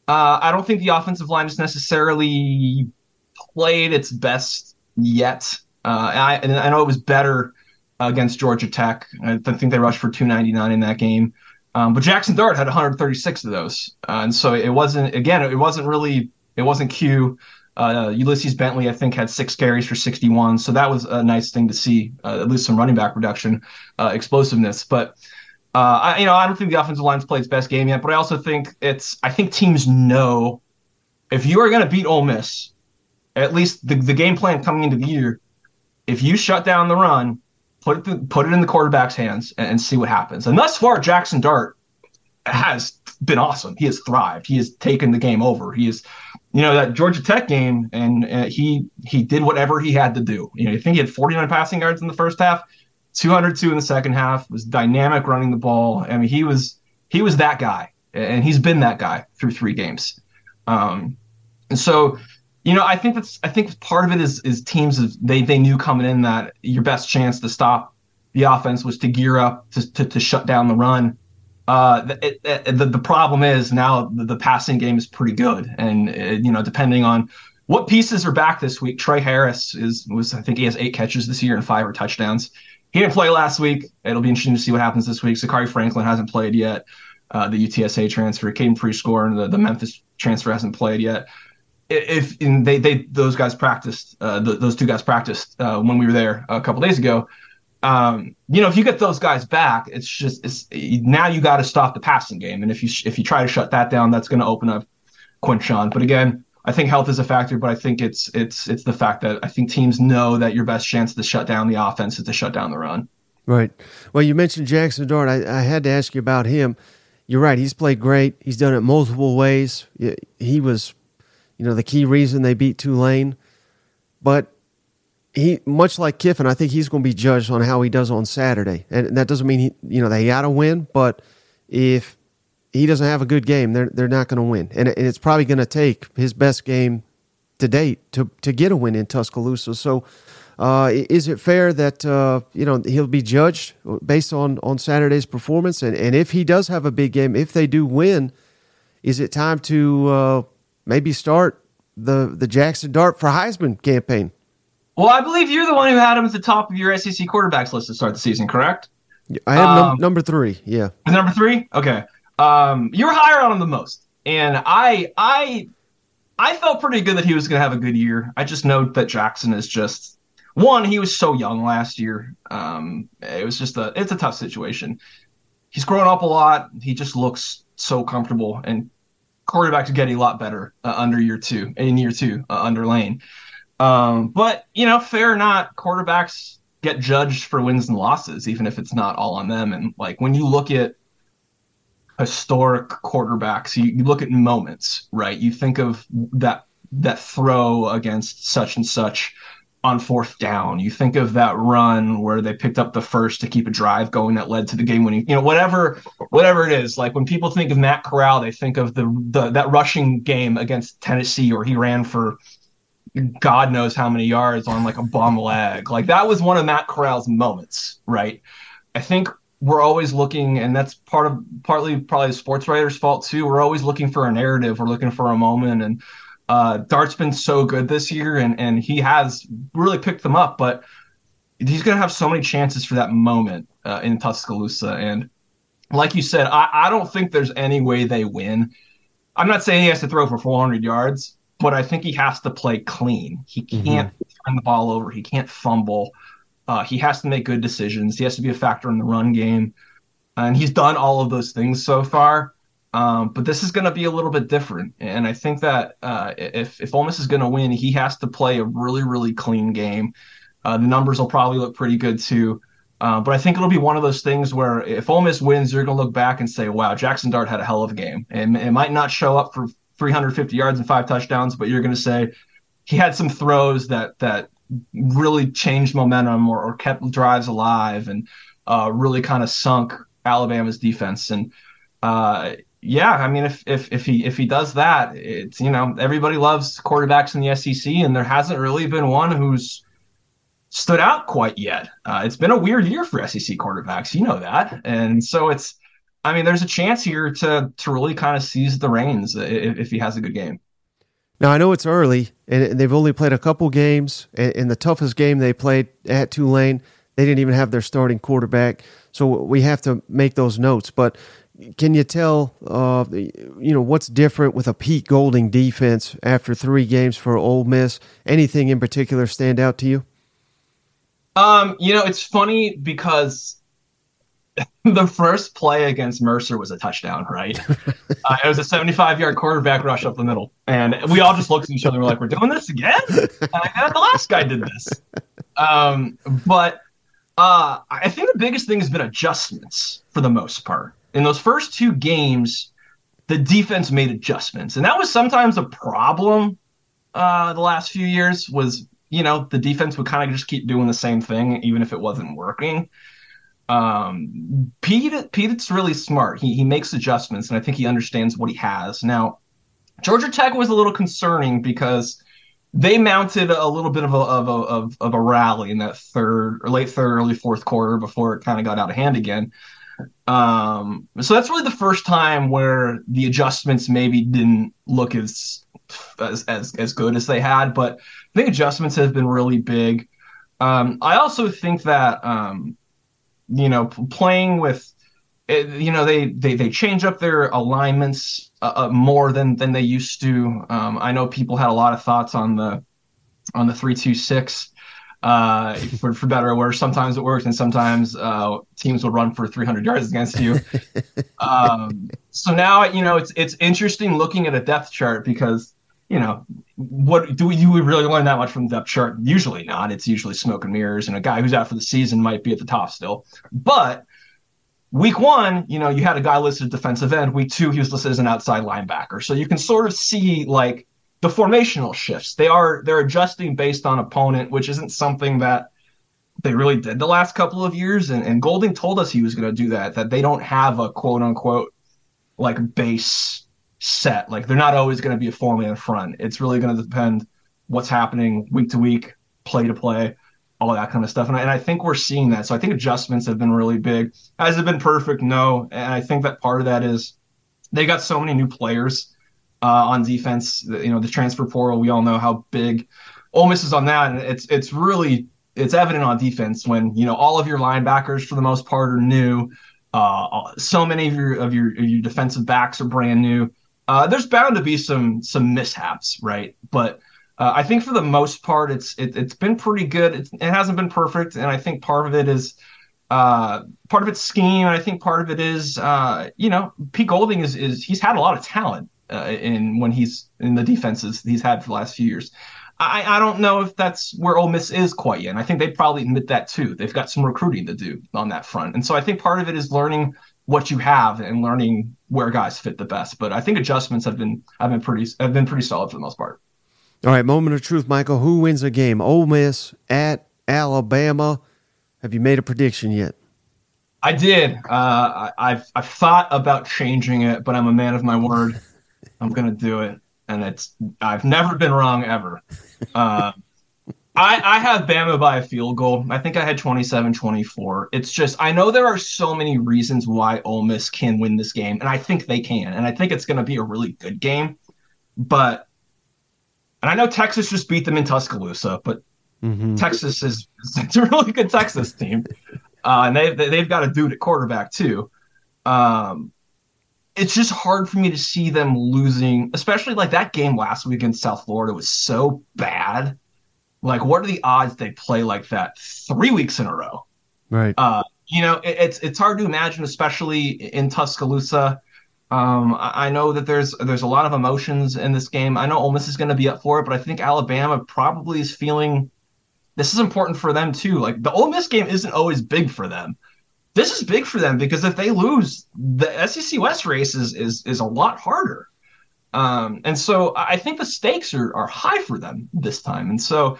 Uh, I don't think the offensive line is necessarily played its best yet. Uh, and I, and I know it was better against Georgia Tech. I think they rushed for 299 in that game. Um, but Jackson Dart had 136 of those, uh, and so it wasn't again. It wasn't really. It wasn't Q. Uh, Ulysses Bentley, I think, had six carries for 61, so that was a nice thing to see. Uh, at least some running back reduction, uh, explosiveness. But uh, I, you know, I don't think the offensive line's played its best game yet. But I also think it's. I think teams know if you are going to beat Ole Miss, at least the, the game plan coming into the year, if you shut down the run, put it put it in the quarterback's hands and, and, see what happens. And thus far, Jackson Dart has been awesome. He has thrived. He has taken the game over. He is, you know, that Georgia Tech game, and uh, he he did whatever he had to do. You know, I think he had 49 passing yards in the first half, 202 in the second half. Was dynamic running the ball. I mean, he was he was that guy, and he's been that guy through three games. Um, and so you know, I think that's I think part of it is is teams they they knew coming in that your best chance to stop the offense was to gear up to to, to shut down the run. Uh, it, the the problem is now the, the, passing game is pretty good, and it, uh, you know depending on what pieces are back this week. Tre Harris is was I think he has eight catches this year and five are touchdowns. He didn't play last week. It'll be interesting to see what happens this week. Zakhari Franklin hasn't played yet. Uh, the UTSA transfer, Caden Prieskorn and the, the Memphis transfer hasn't played yet if they they those guys practiced uh, th- those two guys practiced uh, when we were there a couple days ago. Um, you know, if you get those guys back, it's just it's now you got to stop the passing game, and if you if you try to shut that down, that's going to open up Quinshon. But again, I think health is a factor, but I think it's it's it's the fact that I think teams know that your best chance to shut down the offense is to shut down the run. Right. Well, you mentioned Jackson Dart. I, I had to ask you about him. You're right. He's played great. He's done it multiple ways. He was you know, the key reason they beat Tulane. But he, much like Kiffin, I think he's going to be judged on how he does on Saturday. And that doesn't mean he, you know, they got to win, but if he doesn't have a good game, they're they're not going to win. And it's probably going to take his best game to date to to get a win in Tuscaloosa. So. Uh, is it fair that uh, you know he'll be judged based on on Saturday's performance? And and if he does have a big game, if they do win, is it time to uh, maybe start the the Jackson Dart for Heisman campaign. Well, I believe you're the one who had him at the top of your SEC quarterbacks list to start the season, correct? I have um, num- number three. Yeah, number three. Okay, um, you're higher on him the most, and I I I felt pretty good that he was going to have a good year. I just know that Jackson is just one. He was so young last year. Um, it was just a it's a tough situation. He's grown up a lot. He just looks so comfortable and quarterbacks getting a lot better uh, under year two in year two uh, under Lane. Um, but you know, fair or not, quarterbacks get judged for wins and losses, even if it's not all on them. And like when you look at historic quarterbacks, you, you look at moments, right? You think of that that throw against such and such. on fourth down. You think of that run where they picked up the first to keep a drive going that led to the game winning. You know, whatever whatever it is. Like when people think of Matt Corral, they think of the, the that rushing game against Tennessee where he ran for God knows how many yards on like a bum leg. Like that was one of Matt Corral's moments, right? I think we're always looking, and that's part of partly probably the sports writer's fault too. We're always looking for a narrative. We're looking for a moment, and uh, Dart's been so good this year, and and he has really picked them up. But he's going to have so many chances for that moment uh, in Tuscaloosa, and like you said, I, I don't think there's any way they win. I'm not saying he has to throw for 400 yards, but I think he has to play clean. He can't mm-hmm. turn the ball over. He can't fumble. Uh, he has to make good decisions. He has to be a factor in the run game, and he's done all of those things so far. Um, but this is going to be a little bit different, and I think that uh, if if Ole Miss is going to win, he has to play a really really clean game. Uh, the numbers will probably look pretty good too. Uh, but I think it'll be one of those things where if Ole Miss wins, you're going to look back and say, "Wow, Jackson Dart had a hell of a game." And it might not show up for 350 yards and five touchdowns, but you're going to say he had some throws that that really changed momentum or, or kept drives alive and uh, really kind of sunk Alabama's defense. And uh, yeah, I mean, if if if he if he does that, it's you know everybody loves quarterbacks in the SEC, and there hasn't really been one who's stood out quite yet. Uh, it's been a weird year for SEC quarterbacks, you know that, and so it's. I mean, there's a chance here to to really kind of seize the reins if, if he has a good game. Now I know it's early, and they've only played a couple games. In the toughest game they played at Tulane, they didn't even have their starting quarterback. So we have to make those notes. But can you tell, uh, you know, what's different with a Pete Golding defense after three games for Ole Miss? Anything in particular stand out to you? Um, you know, it's funny because the first play against Mercer was a touchdown, right? uh, it was a 75 yard quarterback rush up the middle. And we all just looked at each other and we're like, we're doing this again? Uh, the last guy did this. Um, but uh, I think the biggest thing has been adjustments for the most part. In those first two games, the defense made adjustments. And that was sometimes a problem uh, the last few years was, you know, the defense would kind of just keep doing the same thing, even if it wasn't working um, Pete Pete's really smart. He he makes adjustments, and I think he understands what he has. Now, Georgia Tech was a little concerning because they mounted a little bit of a of a of, of a rally in that third or late third, early fourth quarter before it kind of got out of hand again. Um, so that's really the first time where the adjustments maybe didn't look as as as, as good as they had, but I think adjustments have been really big. Um, I also think that um, you know, playing with, eh, you know, they they they change up their alignments uh, uh, more than than they used to. Um, I know people had a lot of thoughts on the on the three two six. Uh, for, for better or worse, sometimes it works, and sometimes uh, teams will run for 300 yards against you. um, so now, you know, it's it's interesting looking at a depth chart because you know, what do we, do we really learn that much from depth chart? Usually not. It's usually smoke and mirrors, and a guy who's out for the season might be at the top still. But week one, you know, you had a guy listed defensive end. Week two, he was listed as an outside linebacker. So you can sort of see like the formational shifts. They are they're adjusting based on opponent, which isn't something that they really did the last couple of years. And, and Golding told us he was going to do that. That they don't have a quote unquote like base set. Like they're not always going to be a four man front. It's really going to depend what's happening week to week, play to play, all that kind of stuff. And I, and I think we're seeing that. So I think adjustments have been really big. Has it been perfect? No. And I think that part of that is they got so many new players uh, on defense. You know, the transfer portal. We all know how big Ole Miss is on that, and it's it's really it's evident on defense when you know all of your linebackers for the most part are new. Uh, so many of your of your, of your defensive backs are brand new. Uh, there's bound to be some some mishaps, right? But uh, I think for the most part, it's it, has been pretty good. It hasn't been perfect, and I think part of it is uh, part of it's scheme. I think part of it is uh, you know Pete Golding is is he's had a lot of talent uh, in when he's in the defenses he's had for the last few years. I, I don't know if that's where Ole Miss is quite yet. And I think they probably admit that too. They've got some recruiting to do on that front, and so I think part of it is learning what you have and learning where guys fit the best. But I think adjustments have been have been pretty have been pretty solid for the most part. All right, moment of truth, Michael. Who wins a game? Ole Miss at Alabama. Have you made a prediction yet? I did. Uh, I, have I've thought about changing it, but I'm a man of my word. I'm gonna do it, and it's I've never been wrong ever. Uh, I, I have Bama by a field goal. I think I had 27-24. It's just I know there are so many reasons why Ole Miss can win this game, and I think they can, and I think it's going to be a really good game. But and I know Texas just beat them in Tuscaloosa, but mm-hmm. Texas is it's a really good Texas team, uh, and they they've got a dude at quarterback too. Um, it's just hard for me to see them losing, especially like that game last week against South Florida was so bad like, what are the odds they play like that three weeks in a row? Right. Uh, you know, it, it's it's hard to imagine, especially in Tuscaloosa. Um, I, I know that there's there's a lot of emotions in this game. I know Ole Miss is going to be up for it, but I think Alabama probably is feeling this is important for them too. Like the Ole Miss game isn't always big for them. This is big for them because if they lose, the SEC West race is is is a lot harder. Um, and so I think the stakes are, are high for them this time. And so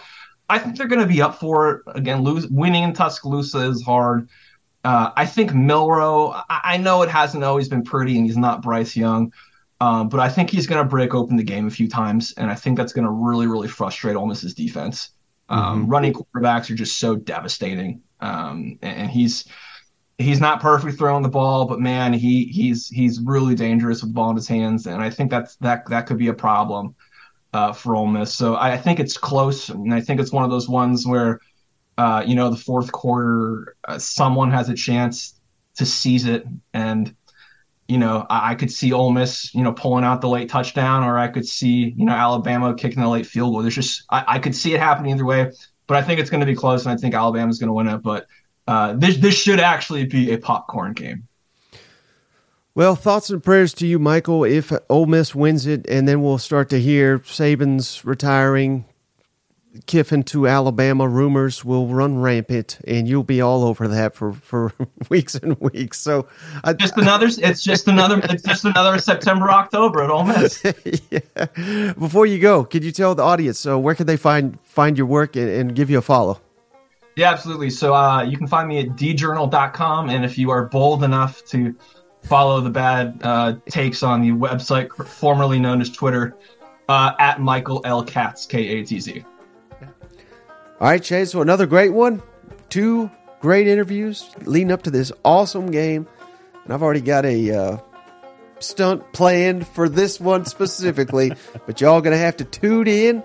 I think they're going to be up for it. Again, lose, winning in Tuscaloosa is hard. Uh, I think Milroe, I, I, know it hasn't always been pretty and he's not Bryce Young, um, but I think he's going to break open the game a few times. And I think that's going to really, really frustrate Ole Miss's defense. Um, mm-hmm. Running quarterbacks are just so devastating. Um, and, and he's he's not perfect throwing the ball, but man, he he's he's really dangerous with the ball in his hands, and I think that's that that could be a problem uh, for Ole Miss. So I, think it's close, and I think it's one of those ones where uh, you know the fourth quarter, uh, someone has a chance to seize it, and you know I, I, could see Ole Miss you know pulling out the late touchdown, or I could see you know Alabama kicking the late field goal. There's just I, I could see it happening either way, but I think it's going to be close, and I think Alabama's going to win it, but uh, this this should actually be a popcorn game. Well, thoughts and prayers to you, Michael. If Ole Miss wins it, and then we'll start to hear Saban's retiring, Kiffin to Alabama rumors will run rampant, and you'll be all over that for, for weeks and weeks. So, I, just another. It's just another. It's just another September, October at Ole Miss. yeah. Before you go, could you tell the audience so where can they find find your work and, and give you a follow? Yeah, absolutely. So uh, you can find me at djournal.com. And if you are bold enough to follow the bad uh, takes on the website formerly known as Twitter, uh, at Michael L. Katz, K A T Z. All right, Chase. So another great one. Two great interviews leading up to this awesome game. And I've already got a uh, stunt planned for this one specifically. but y'all to have to tune in.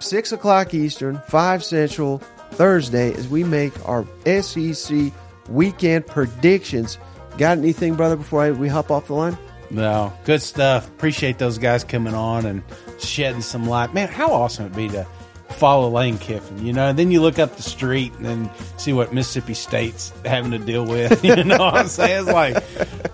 6 o'clock Eastern, 5 Central Thursday as we make our SEC weekend predictions. Got anything, brother, before I, we hop off the line? No, good stuff. Appreciate those guys coming on and shedding some light. Man, how awesome it'd be to follow Lane Kiffin, you know, and then you look up the street and then see what Mississippi State's having to deal with. You know what I'm saying? It's like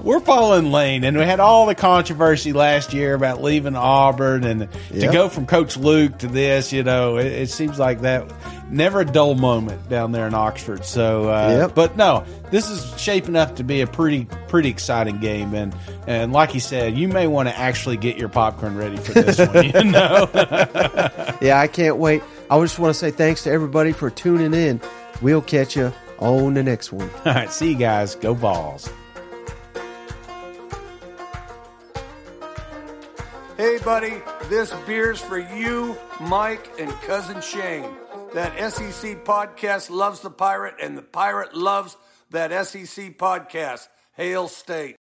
we're following Lane, and we had all the controversy last year about leaving Auburn, and yep. to go from Coach Luke to this, you know, it, it, seems like that never a dull moment down there in Oxford. So, uh, yep. but no, this is shaping up to be a pretty pretty exciting game, and and like you said, you may want to actually get your popcorn ready for this one. You know? yeah, I can't wait. I just want to say thanks to everybody for tuning in. We'll catch you on the next one. All right, see you guys. Go Vols. Hey, buddy, this beer's for you, Mike, and cousin Shane. That SEC podcast loves the pirate, and the pirate loves that SEC podcast. Hail State.